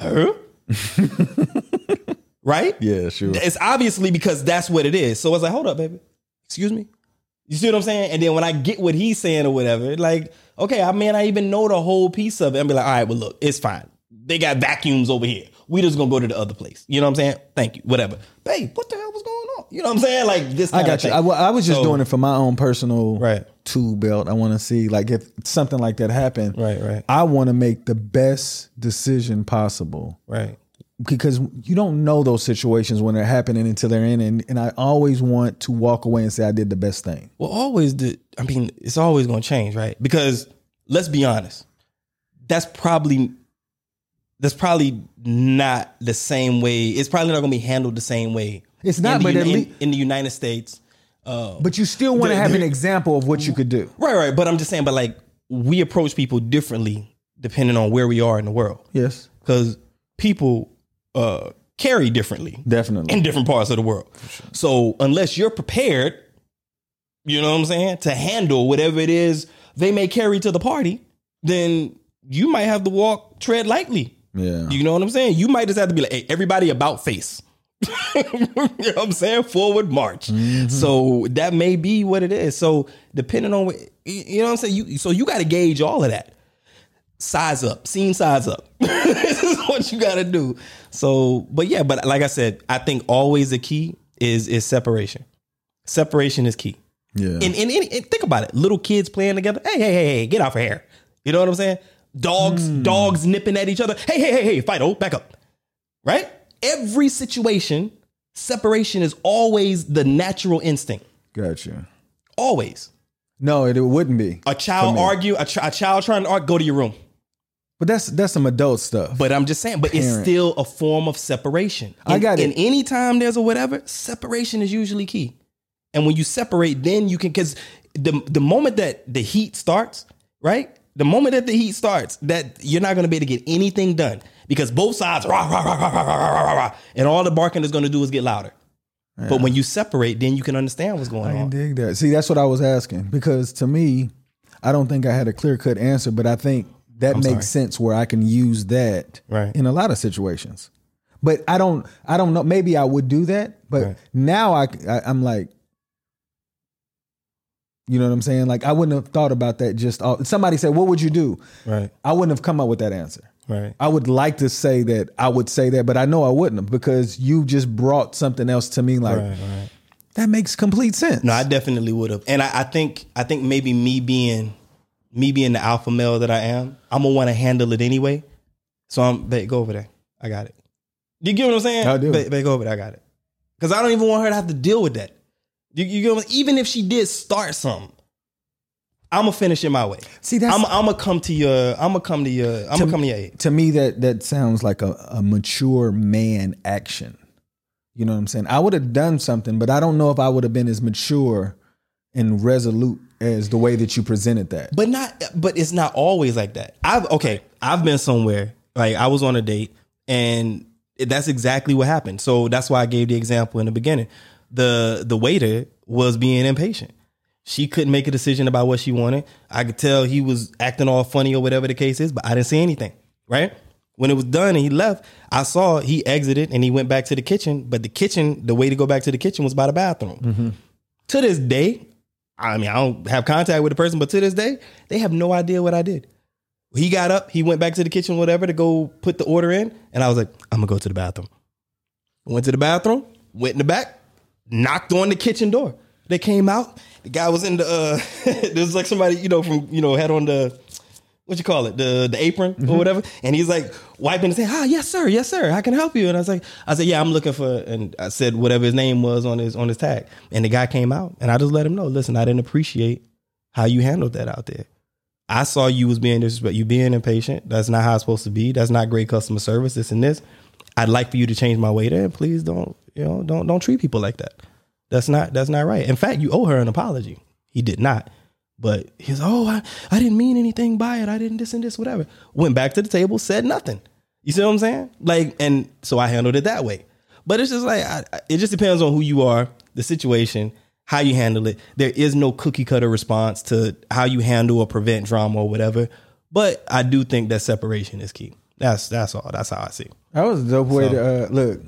huh? [laughs] right? Yeah, sure. It's obviously because that's what it is. So I was like, hold up, baby. Excuse me. You see what I'm saying? And then when I get what he's saying or whatever, like, okay, I may not even know the whole piece of it. I'm be like, all right, well, look, it's fine. They got vacuums over here. We just gonna go to the other place. You know what I'm saying? Thank you. Whatever. Babe, what the hell was going on? You know what I'm saying? Like this. I got you. I, I was just So- doing it for my own personal Right. tool belt. I want to see like if something like that happened. Right, right. I want to make the best decision possible Right. Because you don't know those situations when they're happening until they're in, and, and I always want to walk away and say I did the best thing. Well, always the. I mean, it's always going to change, right? Because let's be honest, that's probably that's probably not the same way. It's probably not going to be handled the same way. It's not, in the, but at Uni- lea- in, in the United States, uh, But you still want to have an example of what you could do. right, right. But I'm just saying, but like we approach people differently depending on where we are in the world, Yes, because people uh, carry differently definitely. in different parts of the world. So unless you're prepared, you know what I'm saying, to handle whatever it is they may carry to the party, then you might have to walk tread lightly. yeah. You know what I'm saying? You might just have to be like, hey, everybody about face. [laughs] you know what I'm saying? Forward march. So that may be what it is. So depending on what you know what I'm saying, you so you got to gauge all of that. Size up, scene size up. [laughs] this is what you got to do. So, but yeah, but like I said, I think always the key is is separation. Separation is key. yeah. And, and, and, and think about it. Little kids playing together. Hey, hey, hey, hey, get off of here. You know what I'm saying? Dogs, hmm. dogs nipping at each other. Hey, hey, hey, hey, fight, oh, back up. Right? Every situation, separation is always the natural instinct. Gotcha. Always. No, it, it wouldn't be. A child argue, a, ch- a child trying to argue, go to your room. But that's that's some adult stuff. But I'm just saying, but it's still a form of separation. I got it. And anytime there's a whatever, separation is usually key. And when you separate, then you can because the the moment that the heat starts, right? The moment that the heat starts, that you're not going to be able to get anything done because both sides, rah, rah, rah, rah, rah, rah, rah, rah, rah, and all the barking is going to do is get louder. But when you separate, then you can understand what's going I on. dig that. See, that's what I was asking because to me, I don't think I had a clear cut answer, but I think that makes sorry. sense where I can use that Right. in a lot of situations. But I don't, I don't know. Maybe I would do that, but Right. now I, I, I'm like, you know what I'm saying? Like I wouldn't have thought about that. Just all, somebody said, "What would you do?" Right, I wouldn't have come up with that answer. right. I would like to say that I would say that, but I know I wouldn't have because you just brought something else to me. Like Right, right. that makes complete sense. No, I definitely would have. And I, I think I think maybe me being me being the alpha male that I am, I'm gonna want to handle it anyway. So I'm babe, go over there. I got it. You get what I'm saying? I do. Babe, babe, go over there. I got it. Because I don't even want her to have to deal with that. You, you get what I'm- even if she did start something, I'm gonna finish it my way. See, that's I'm, I'm gonna come to your. I'm gonna come to your. I'm gonna come to your aid. to me that that sounds like a, a mature man action. You know what I'm saying? I would have done something, but I don't know if I would have been as mature and resolute as the way that you presented that. But not but it's not always like that. I've okay, I've been somewhere, like I was on a date and that's exactly what happened. So that's why I gave the example in the beginning. The the waiter was being impatient. She couldn't make a decision about what she wanted. I could tell he was acting all funny or whatever the case is, but I didn't see anything, right? When it was done and he left, I saw he exited and he went back to the kitchen, but the kitchen, the way to go back to the kitchen was by the bathroom. Mm-hmm. To this day, I mean, I don't have contact with the person, but to this day, they have no idea what I did. He got up, he went back to the kitchen, whatever, to go put the order in, and I was like, I'm gonna go to the bathroom. Went to the bathroom, went in the back, knocked on the kitchen door. They came out. the guy was in the. uh [laughs] There's like somebody you know from you know had on the what you call it the the apron Mm-hmm. or whatever, and he's like wiping and saying, "Ah, yes sir, yes sir, I can help you." And I was like, I said, "Yeah, I'm looking for," and I said whatever his name was on his on his tag, and the guy came out, and I just let him know, listen, I didn't appreciate how you handled that out there. I saw you was being disrespectful, you being impatient. That's not how it's supposed to be. That's not great customer service. This and this. I'd like for you to change my way there. Please don't, you know, don't don't treat people like that. That's not that's not right. In fact, you owe her an apology. He did not. But he's oh, I, I didn't mean anything by it. I didn't this and this, whatever. Went back to the table, said nothing. You see what I'm saying? Like, and so I handled it that way. But it's just like I, it just depends on who you are, the situation, how you handle it. There is no cookie cutter response to how you handle or prevent drama or whatever. But I do think that separation is key. That's that's all. That's how I see. it. That was a dope way So- to uh, look.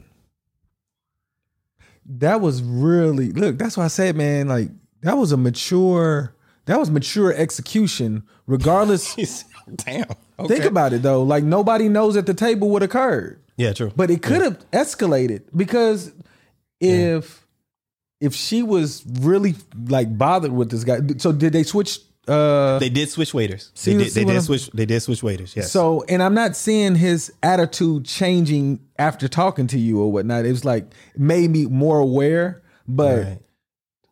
That was really look. That's why I said, man. Like that was a mature. That was mature execution. Regardless, [laughs] Damn. think about it though. Like nobody knows at the table what occurred, Yeah, true. but it could have escalated because if if she was really like bothered with this guy. So did they switch? Uh, They did switch waiters. They did, they did switch. They did switch waiters. Yes. So, and I'm not seeing his attitude changing after talking to you or whatnot. It was like made me more aware, but right,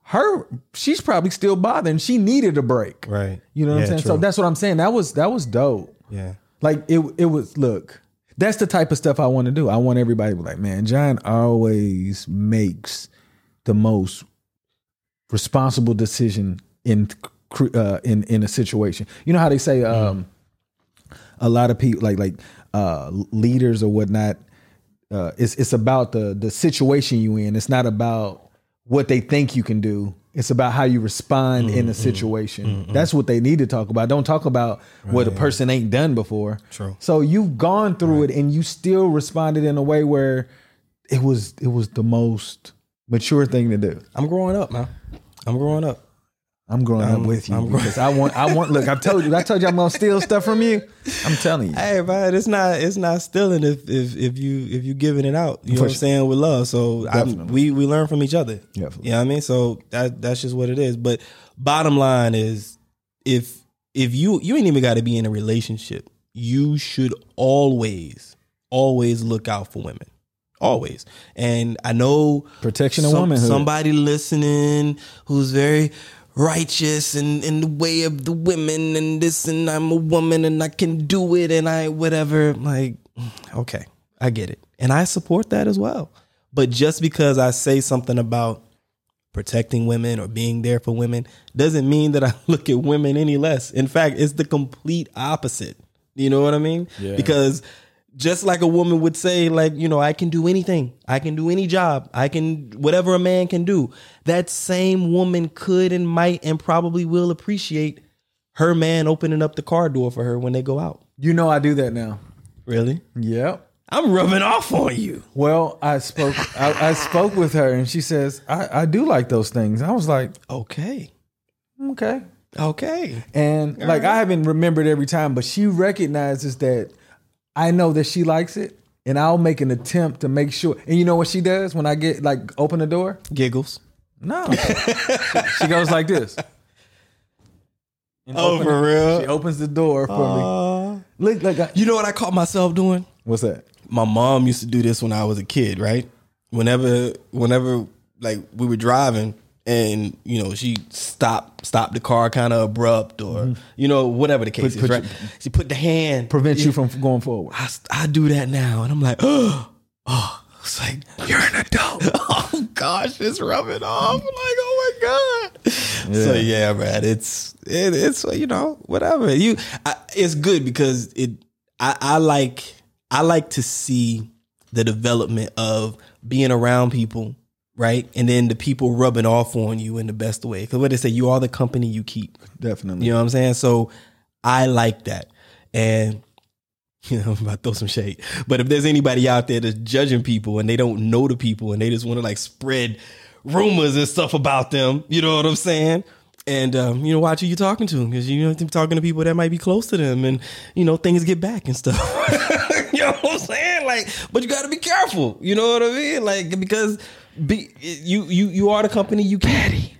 her, she's probably still bothering. She needed a break. right. You know what Yeah, I'm saying? So that's what I'm saying. That was that was dope. yeah. Like it it was look. That's the type of stuff I want to do. I want everybody to be like, man, John always makes the most responsible decision in uh, in in a situation. You know how they say um, a lot of people like like uh, leaders or whatnot. Uh, it's it's about the the situation you in. It's not about what they think you can do. It's about how you respond in a mm, mm, mm, situation. That's what they need to talk about. Don't talk about what a person ain't done before. True. So you've gone through it and you still responded in a way where it was it was the most mature thing to do. I'm growing up, man. I'm growing up. I'm growing up I'm- with you I'm growing- because I want I want look, I told you I told you I'm gonna steal stuff from you. I'm telling you. Hey, man, it's not it's not stealing if if if you if you giving it out. You know what I'm saying with love. So we we learn from each other. Definitely. You know what I mean? So that that's just what it is. But bottom line is, if if you you ain't even got to be in a relationship, you should always always look out for women. Always. And I know Protection of some- womanhood. Somebody listening who's very righteous and in the way of the women and this and I'm a woman and I can do it and I whatever. Like, okay, I get it. And I support that as well. But just because I say something about protecting women or being there for women doesn't mean that I [laughs] look at women any less. In fact, it's the complete opposite. You know what I mean? Yeah. Because just like a woman would say, like, you know, I can do anything. I can do any job. I can, whatever a man can do. That same woman could and might and probably will appreciate her man opening up the car door for her when they go out. You know I do that now. Really? Yep. I'm rubbing off on you. Well, I spoke I, I spoke with her and she says, I, I do like those things. I was like, Okay. okay. Okay. And like I haven't remembered every time, but she recognizes that I know that she likes it, and I'll make an attempt to make sure. And you know what she does when I get like open the door? Giggles. No, she goes like this. And Oh, for real? She opens the door for me. Look like I, you know what I caught myself doing? what's that? my mom used to do this when I was a kid, right? Whenever, whenever, like we were driving, and you know she stopped, stopped the car kind of abrupt, or you know whatever the case Mm-hmm. Put- is, put right? she put the hand Prevent you from going forward. I, I do that now, and I'm like, oh, oh, it's like you're an adult. [laughs] oh gosh, it's rubbing off. I'm like, oh my god. So yeah, man, it's it, it's you know whatever you. I, it's good because it. I, I like I like to see the development of being around people, right, and then the people rubbing off on you in the best way. Because what they say, you are the company you keep. Definitely. You know what I'm saying? So I like that. And you [laughs] know, I'm about to throw some shade. But if there's anybody out there that's judging people and they don't know the people and they just want to like spread rumors and stuff about them, you know what I'm saying? And um, you know, watch who you're talking to because you know you're talking to people that might be close to them, and you know things get back and stuff. [laughs] you know what I'm saying? Like, but you got to be careful. You know what I mean? Like because be, you you you are the company you keep.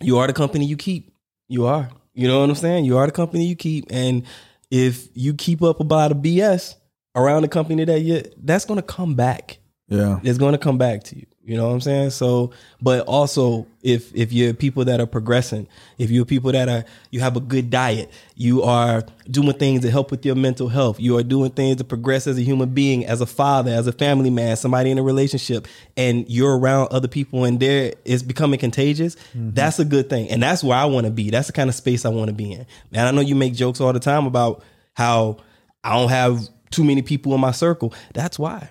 you are the company you keep. You are. You know what I'm saying? You are the company you keep. And if you keep up about a BS around the company that you that's gonna come back. Yeah. It's gonna come back to you. You know what I'm saying? So, but also if if you're people that are progressing, if you're people that are you have a good diet, you are doing things to help with your mental health, you are doing things to progress as a human being, as a father, as a family man, somebody in a relationship, and you're around other people and there is becoming contagious, mm-hmm. that's a good thing. And that's where I want to be. That's the kind of space I want to be in. Man, I know you make jokes all the time about how I don't have too many people in my circle. That's why.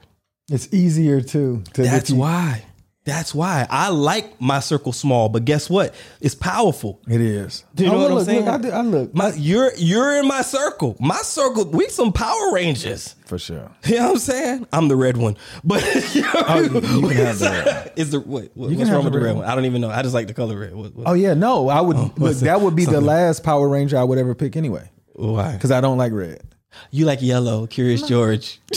It's easier too. To That's you- why. That's why I like my circle small, but guess what? It's powerful. It is. Do you know Oh, what I'm saying? Look, I, did- I look My, you're you're in my circle. My circle. We some Power Rangers. for sure. You know what I'm saying? I'm the red one, but [laughs] Oh, you- you can have the red. Is the what, what- can what's have wrong with the the red red one. one? I don't even know. I just like the color red. What, what, Oh yeah, no, I would oh, look. what's That would be the last Power Ranger I would ever pick anyway, why? because I don't like red. You like yellow, Curious George. [laughs]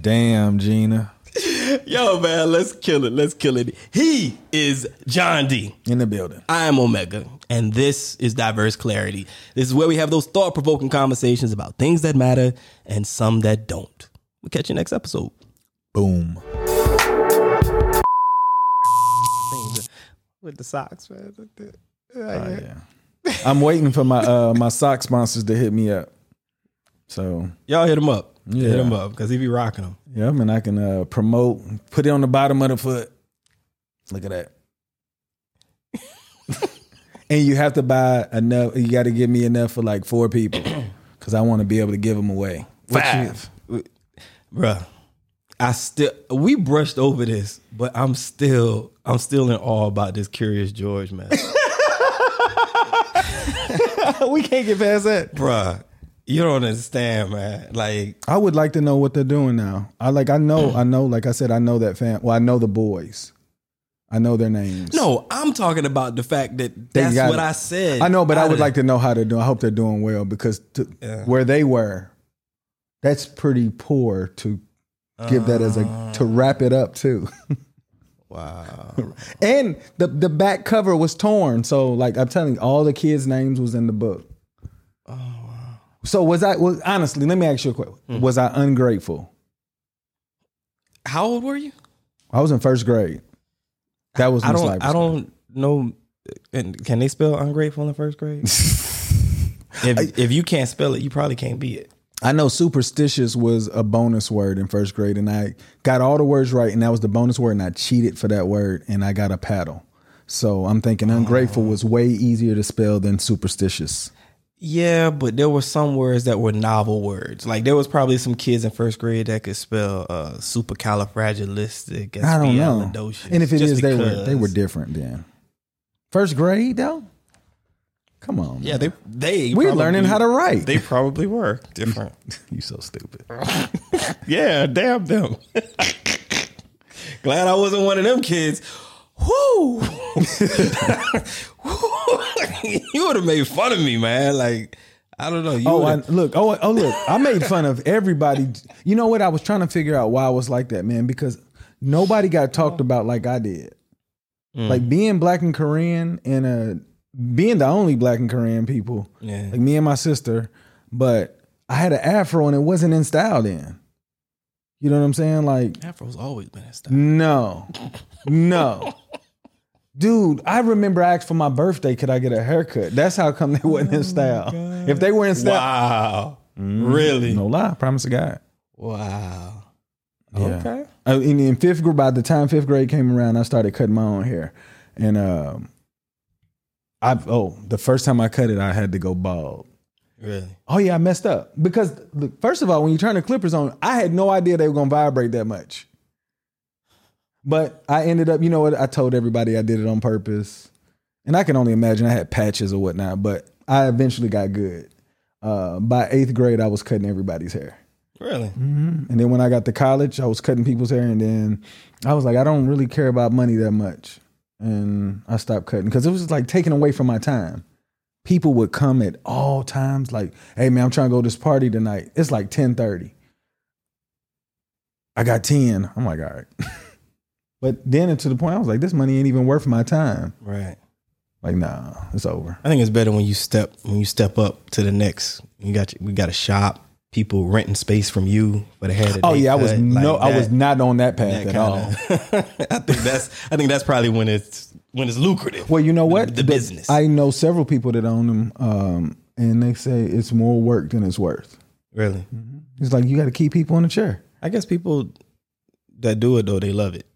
Damn, Gina, [laughs] Yo, man, let's kill it. Let's kill it. He is John D. in the building. I am Omehga, and this is Diverse Clarity. This is where we have those thought provoking conversations about things that matter and some that don't. We'll catch you next episode. Boom. With the socks, man. Oh, yeah. I'm waiting for my uh my sock sponsors to hit me up. So Y'all hit them up. Yeah. Hit him up because he be rocking them. yeah, I mean I can uh promote, put it on the bottom of the foot. Look at that. [laughs] and you have to buy enough. You got to give me enough for like four people [clears throat] because I want to be able to give them away. What you- Five. Bruh. I still we brushed over this, but I'm still I'm still in awe about this Curious George, man. [laughs] we can't get past that. Bruh. You don't understand, man. Like I would like to know what they're doing now. I like I know mm. I know like I said I know that fam. Well, I know the boys. I know their names. No, I'm talking about the fact that that's got what it. I said. I know, but I would like to know how they're doing. I hope they're doing well because to, Yeah. where they were, that's pretty poor to give that as a to uh. wrap it up too. [laughs] Wow. and the the back cover was torn, so like I'm telling you, all the kids' names was in the book. Oh. So was I? Was honestly, let me ask you a question: Hmm. Was I ungrateful? How old were you? I was in first grade. That was I don't. I don't know. And can they spell ungrateful in the first grade? [laughs] if if you can't spell it, you probably can't be it. I know superstitious was a bonus word in first grade, and I got all the words right, and that was the bonus word, and I cheated for that word, and I got a paddle. So I'm thinking ungrateful was way easier to spell than superstitious. Yeah, but there were some words that were novel words. Like there was probably some kids in first grade that could spell uh, supercalifragilistic. I don't know. And if it is, they were they were different then. First grade though, come on. Yeah, they they we're probably- learning how to write. They probably were different. [laughs] you so stupid. [laughs] yeah, damn them. [laughs] Glad I wasn't one of them kids. Whoo! [laughs] you would have made fun of me, man. Like I don't know. You Oh, I, look! Oh, oh, look! I made fun of everybody. You know what? I was trying to figure out why I was like that, man. Because nobody got talked about like I did. Like being black and Korean and uh, being the only black and Korean people. Yeah. Like me and my sister, but I had an afro and it wasn't in style then. You know what I'm saying? Like Afro's always been in style. no, no. [laughs] Dude, I remember I asked for my birthday, could I get a haircut? That's how come they wasn't in style. If they were in style, Wow. Really? no lie, promise to God. Wow. Yeah. Okay. Uh, in, in fifth grade, by the time fifth grade came around, I started cutting my own hair, and um, I oh the first time I cut it, I had to go bald. Really? Oh yeah, I messed up because look, first of all, when you turn the clippers on, I had no idea they were gonna vibrate that much. But I ended up, you know what? I told everybody I did it on purpose, and I can only imagine I had patches or whatnot. But I eventually got good. Uh, by eighth grade, I was cutting everybody's hair. Really? And then when I got to college, I was cutting people's hair, and then I was like, I don't really care about money that much, and I stopped cutting because it was like taking away from my time. People would come at all times, like, "Hey man, I'm trying to go to this party tonight. It's like ten thirty. I got ten. I'm like, all right. [laughs] But then to the point, I was like, this money ain't even worth my time. Right. Like, nah, it's over. I think it's better when you step when you step up to the next. You got we got a shop, people renting space from you for the that Oh yeah, I was no, like I was not on that path that at all. [laughs] I think that's I think that's probably when it's when it's lucrative. Well, you know what? The, the business. I know several people that own them, um, and they say it's more work than it's worth. really. It's like you got to keep people in the chair. I guess people that do it though they love it,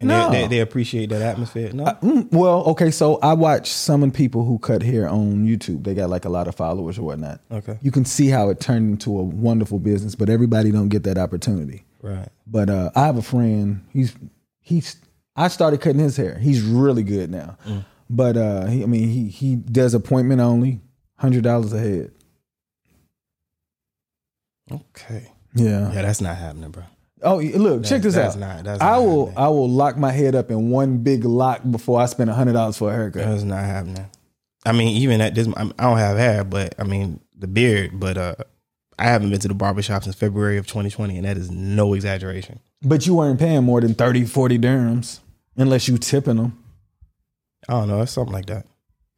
and No. they, they they appreciate that atmosphere. No, Mm, well, okay, so I watch some of the people who cut hair on YouTube. They got like a lot of followers or whatnot. okay, You can see how it turned into a wonderful business, but everybody don't get that opportunity. right. But uh, I have a friend. He's he's. I started cutting his hair. He's really good now. But uh, he, I mean, he he does appointment only, hundred dollars a head. Okay, Yeah. yeah, that's not happening, bro. Oh, look, check this out. not- I will happening. I will lock my head up in one big lock before I spend hundred dollars for a haircut. That's not happening. I mean, even at this, I don't have hair, but I mean the beard. But uh, I haven't been to the barbershop since February of 2020, and that is no exaggeration. But you weren't paying more than 30, 40 dirhams unless you tipping them. I don't know. It's something like that.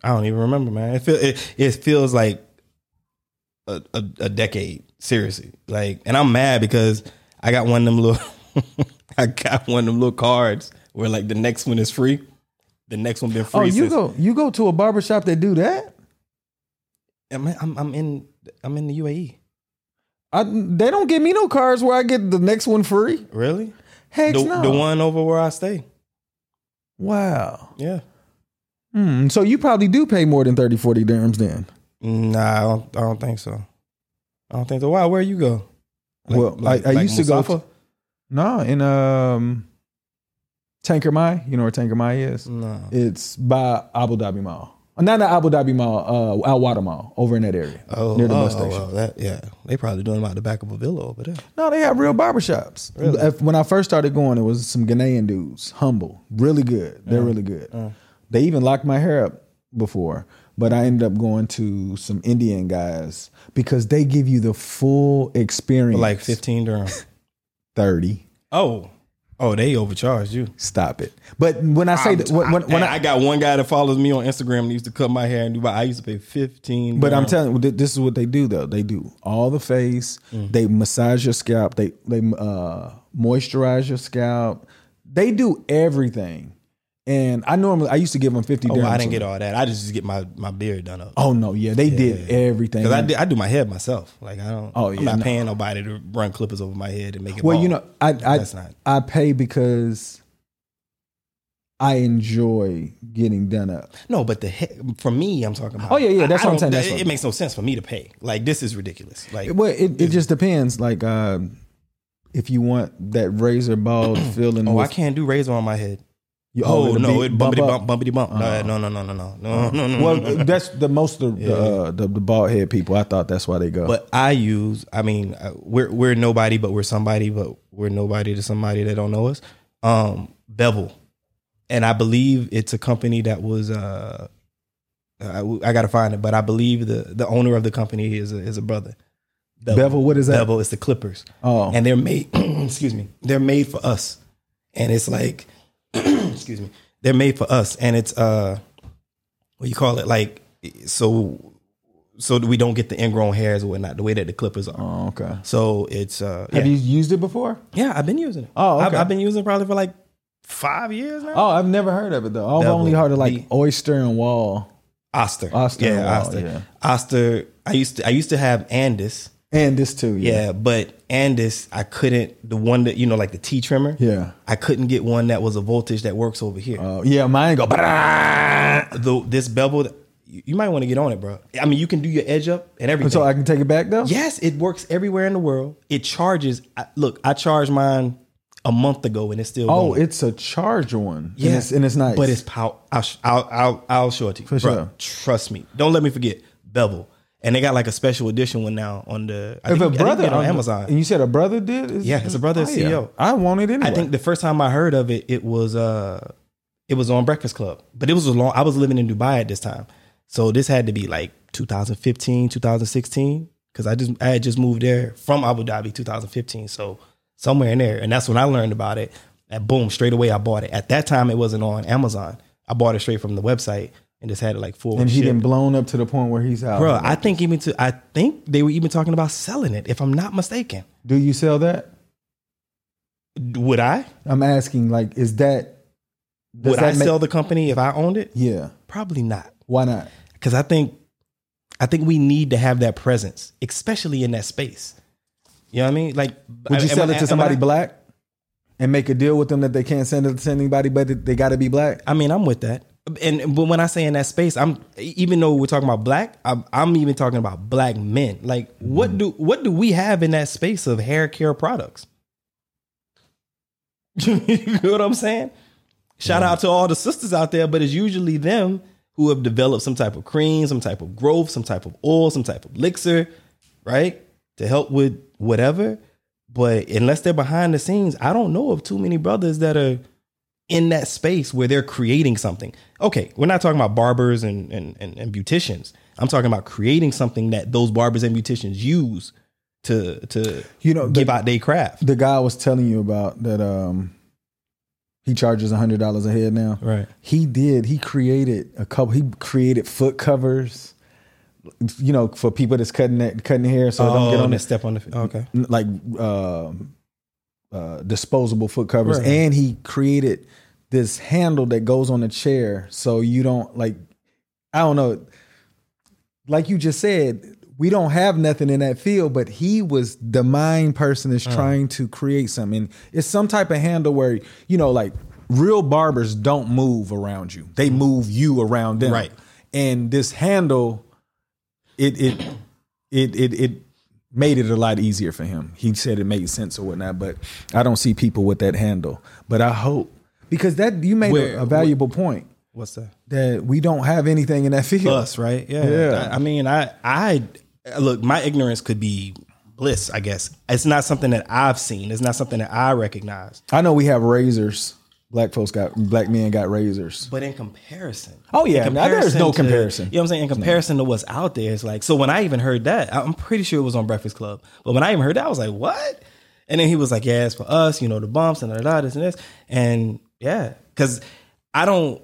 I don't even remember, man. It feel it, it feels like a, a, a decade. Seriously, like, and I'm mad because I got one of them little. [laughs] I got one of them little cards where like the next one is free. The next one been free. Oh, you since- go you go to a barbershop that do that? I'm, I'm I'm in I'm in the UAE. I, they don't give me no cards where I get the next one free. Really? Heck The, no. the one over where I stay. Wow. Yeah. Hmm, so you probably do pay more than 30, 40 dirhams then. Nah, I don't, I don't think so. I don't think so. Why? Where you go? Well, I, I used to go. To, no, in um, Tanker Mai. You know where Tanker Mai is? No. It's by Abu Dhabi Mall. Not the Abu Dhabi Mall, uh, Al Wahda Mall, over in that area Oh, near the oh, bus station. well, that, yeah. They probably doing them out the back of a villa over there. No, they have real barbershops. Really? When I first started going, it was some Ghanaian dudes, humble, really good. They're really good. They even locked my hair up before, but I ended up going to some Indian guys because they give you the full experience. For like 15 dirham. [laughs] thirty. oh. Oh, they overcharged you. Stop it. But when I say that, when, when, when I, I, got one guy that follows me on Instagram and used to cut my hair in Dubai. I used to pay 15 But I'm telling you, this is what they do though. They do all the face. Mm. They massage your scalp. They they uh, moisturize your scalp. They do everything. And I normally I used to give them fifty. Oh, I didn't get all that. I just get my, my beard done up. Oh no, yeah, they did everything. Because I, did- I do my hair myself. Like I don't. Oh, I'm yeah, not no. paying nobody to run clippers over my head and make it. well, you know, I I That's not- I pay because I enjoy getting done up. No, but the he- for me, I'm talking about. Oh, yeah, yeah, that's I- I what I'm don't- saying, that's It, it makes no sense for me to pay. Like this is ridiculous. Like Well, it, it just depends. Like uh, if you want that razor bald [clears throat] feeling. oh, I can't do razor on my head. You- Oh, no, it bumpity bump, bumpity bump. No, no, no, no, no, no, no, no, no. Well, that's the most of the, uh, the the bald head people. I thought that's why they go. But I use. I mean, uh, we're we're nobody, but we're somebody, but we're nobody to somebody that don't know us. Um, Bevel, and I believe it's a company that was. Uh, I, I got to find it, but I believe the the owner of the company is a, is a brother. Bevel, what is that? Bevel is the Clippers. Oh. and they're made. [clears throat] excuse me. They're made for us, and it's like, [clears throat] excuse me. They're made for us, and it's uh, what you call it? Like so, so we don't get the ingrown hairs or whatnot. The way that the Clippers are. oh, okay. So it's uh, Have yeah. you used it before? yeah, I've been using it. Oh, I've, okay. I've been using it probably for like five years now. Oh, I've never heard of it though. I've Bevel, only heard of like oyster and Wahl Oster, Oster, yeah, Oster, yeah. Oster. I used to I used to have Andis. And this too. Yeah. Yeah, but Andis, I couldn't. The one that you know, like the T trimmer. Yeah. I couldn't get one that was a voltage that works over here. Uh, yeah, mine go. the this bevel, you, might want to get on it, bro. I mean, you can do your edge up and everything. So I can take it back though. yes, it works everywhere in the world. It charges. I, look, I charged mine a month ago and it's still. Oh, going. it's a charger one. Yes, and it's, and it's nice. but it's power. I'll, I'll, I'll, I'll show it to you. For Bruh, sure. Trust me. Don't let me forget bevel. And they got like a special edition one now on the. I if think, a brother on Amazon. and you said a brother did. It's- Yeah, it's a brother, oh, CEO. I want it anyway. I think the first time I heard of it, it was uh, it was on Breakfast Club, but it was a long. I was living in Dubai at this time, so this had to be like 2015, 2016, because I just I had just moved there from Abu Dhabi, 2015, so somewhere in there, and that's when I learned about it. And boom, straight away I bought it. At that time, it wasn't on Amazon. I bought it straight from the website and just had it like full. And he didn't blown up to the point where he's out. Bro, I think even to I think they were even talking about selling it, if I'm not mistaken. Do you sell that? Would I? I'm asking, like, is that Would that I make- sell the company if I owned it? Yeah. Probably not. Why not? Because I think I think we need to have that presence, especially in that space. You know what I mean? Like Would you sell I- it to somebody I, black and make a deal with them that they can't send it to anybody, but they got to be black? I mean, I'm with that. And but when I say in that space, I'm even though we're talking about black, I'm, I'm even talking about black men. Like, what do what do we have in that space of hair care products? [laughs] you know what I'm saying? Shout out to all the sisters out there, but it's usually them who have developed some type of cream, some type of growth, some type of oil, some type of elixir, right? To help with whatever. But unless they're behind the scenes, I don't know of too many brothers that are in that space where they're creating something. Okay, we're not talking about barbers and and, and, and beauticians. I'm talking about creating something that those barbers and beauticians use to to You know, give the- out their craft. The guy I was telling you about that um he charges hundred dollars a head now. Right. He did. He created a couple. He created foot covers. You know, for people that's cutting that cutting hair, so it don't get on the step on the feet. okay. Like um uh, disposable foot covers, Right. and he created this handle that goes on the chair, so you don't like. I don't know. Like you just said, we don't have nothing in that field, but he was the mind person Uh. is trying to create something. And it's some type of handle where you know, like real barbers don't move around you; they move you around them. Mm-hmm. Right. And this handle, it it it it it made it a lot easier for him. He said it made sense or whatnot, but I don't see people with that handle. But I hope because that you made Where- a, a valuable point What's that? that we don't have anything in that field. Us, right? Yeah. Yeah. I, I mean, I I look, my ignorance could be bliss, I guess. It's not something that I've seen. It's not something that I recognize. I know we have razors. Black folks got black men got razors. But in comparison, Oh, yeah. Now, there's no to- comparison. You know what I'm saying? In comparison to what's out there, it's like so. When I even heard that, I'm pretty sure it was on Breakfast Club. But when I even heard that, I was like, "What?" And then he was like, "Yeah, it's for us, you know, the bumps and da, da, da, this and this." And yeah, because I don't,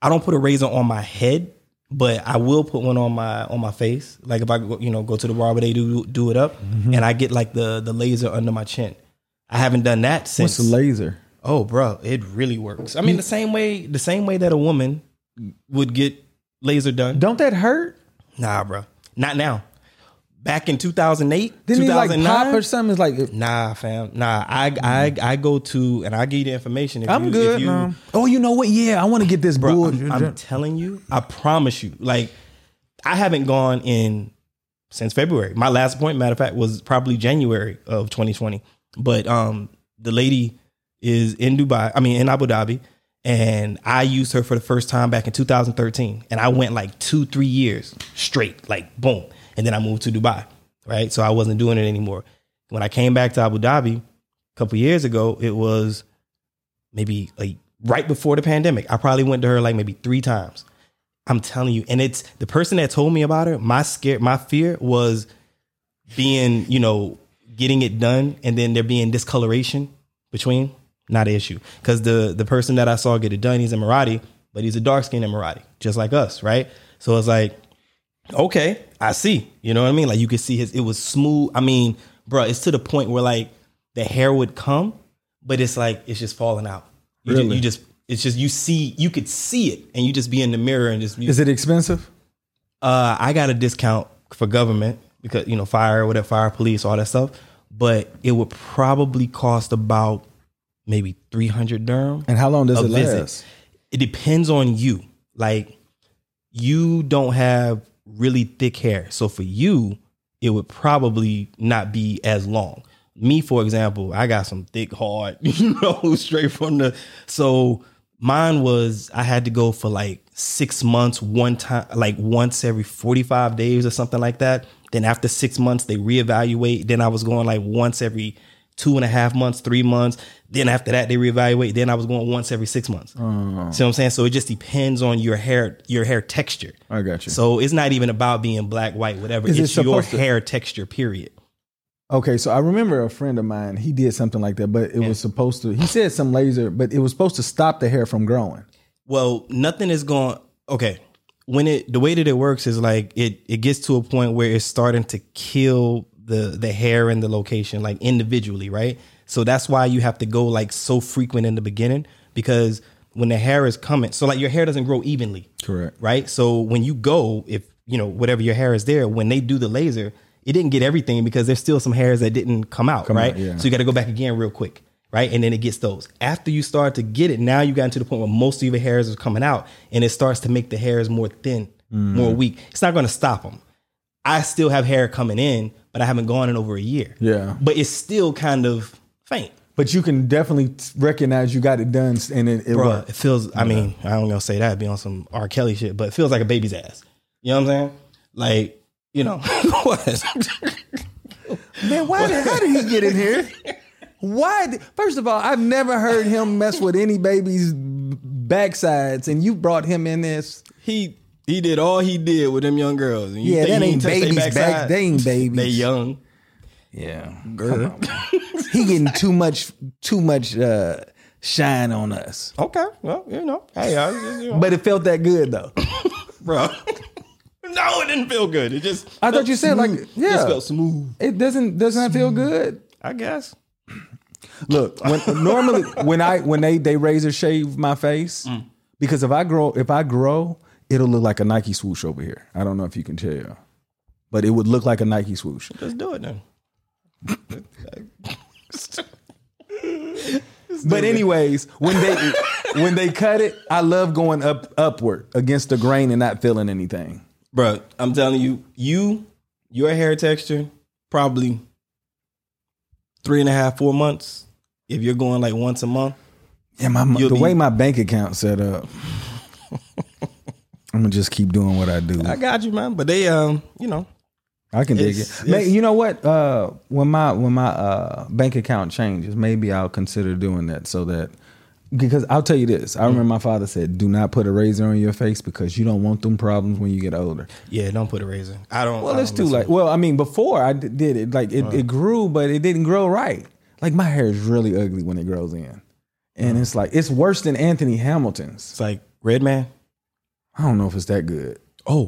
I don't put a razor on my head, but I will put one on my on my face. Like if I go, you know go to the barber, they do do it up, Mm-hmm. and I get like the the laser under my chin. I haven't done that since. What's the laser? Oh, bro, it really works. I mean, the same way, the same way that a woman would get laser done. Don't that hurt? Nah, bro, not now. Back in 2008, Didn't he like 2009, pop or something? It's like Nah, fam. Nah, I I I go to and I give you the information. If I'm you, good. If you, no. Oh, you know what? Yeah, I want to get this bro. I'm, I'm telling you, I promise you. Like, I haven't gone in since February. My last point matter of fact, was probably January of 2020. But um, the lady is in Dubai. I mean, in Abu Dhabi, and I used her for the first time back in 2013, and I went like two, three years straight, like boom, and then I moved to Dubai. Right, so I wasn't doing it anymore. When I came back to Abu Dhabi a couple years ago, it was maybe like right before the pandemic. I probably went to her like maybe three times. I'm telling you, and it's the person that told me about her. My scare, my fear was being, you know, getting it done, and then there being discoloration between. Not an issue because the the person that I saw get it done, he's a Emirati, but he's a dark skinned Emirati, just like us, right? So it's like, okay, I see. You know what I mean? Like you could see his. It was smooth. I mean, bro, it's to the point where like the hair would come, but it's like it's just falling out. You, Really? you just it's just you see you could see it, and you just be in the mirror and just. You, Is it expensive? uh, I got a discount for government because you know fire, whatever, fire, police, all that stuff. But it would probably cost about maybe three hundred dirham. And how long does it visit. last? It depends on you. Like you don't have really thick hair, so for you, it would probably not be as long. Me, for example, I got some thick, hard, [laughs] you know, straight from the. So mine was I had to go for like six months, one time, like once every forty five days or something like that. Then after six months, they reevaluate. Then I was going like once every two and a half months, three months. Then after that, they reevaluate. Then I was going once every six months. Oh. See what I'm saying? So it just depends on your hair, your hair texture. I got you. So it's not even about being black, white, whatever. Is it it's your supposed to- hair texture, period. Okay, so I remember a friend of mine. He did something like that, but it was supposed to. He said some laser, but it was supposed to stop the hair from growing. Well, nothing is going. Okay, when it the way that it works is like it it gets to a point where it's starting to kill the the hair and the location like individually, right? So that's why you have to go like so frequent in the beginning because when the hair is coming, so like your hair doesn't grow evenly. Correct. right? So when you go, if you know whatever your hair is there, when they do the laser, it didn't get everything because there's still some hairs that didn't come out, right? out, yeah. So you got to go back again real quick, right? And then it gets those. After you start to get it, now you got to the point where most of your hairs are coming out, and it starts to make the hairs more thin, Mm. more weak. It's not going to stop them. I still have hair coming in, but I haven't gone in over a year. Yeah. but it's still kind of faint. But you can definitely recognize you got it done, and it, it Bro, worked. it feels. I mean, I don't gonna say that be on some R. Kelly shit, but it feels like a baby's ass. You know what I'm saying? Like, you know [laughs] what? Man, why? Did, how did he get in here? Why? did- First of all, I've never heard him mess with any baby's backsides, and you brought him in this. he he did all he did with them young girls. And you Yeah, think that he ain't touch they babies' backside? back- [laughs] they ain't babies. They young. Yeah, girl. [laughs] he getting too much, too much uh, shine on us. Okay, well, you know, hey, I you know, But it felt that good though. [laughs] bro. no, it didn't feel good. It just. I thought you said like, smooth. yeah, Just felt smooth. it doesn't doesn't that feel good? I guess. Look, when, normally when I when they they razor shave my face Mm. because if I grow if I grow, it'll look like a Nike swoosh over here. I don't know if you can tell, but it would look like a Nike swoosh. Just do it then. But anyways, when they [laughs] when they cut it, I love going up upward against the grain and not feeling anything. Bro, I'm telling you, you, your hair texture, probably three and a half, four months. If you're going like once a month, Yeah, my the be- way my bank account set up, I'm gonna just keep doing what I do. I got you, man. But they, um, you know, I can dig it. Man, you know what? Uh, when my when my uh, bank account changes, maybe I'll consider doing that so that because I'll tell you this. I remember my father said, "Do not put a razor on your face because you don't want them problems when you get older." yeah, don't put a razor. I don't. Well, I it's don't too late. Well, I mean, before I did it, like it, it grew, but it didn't grow right. Like my hair is really ugly when it grows in, and it's like it's worse than Anthony Hamilton's. It's like Redman. I don't know if it's that good. Oh,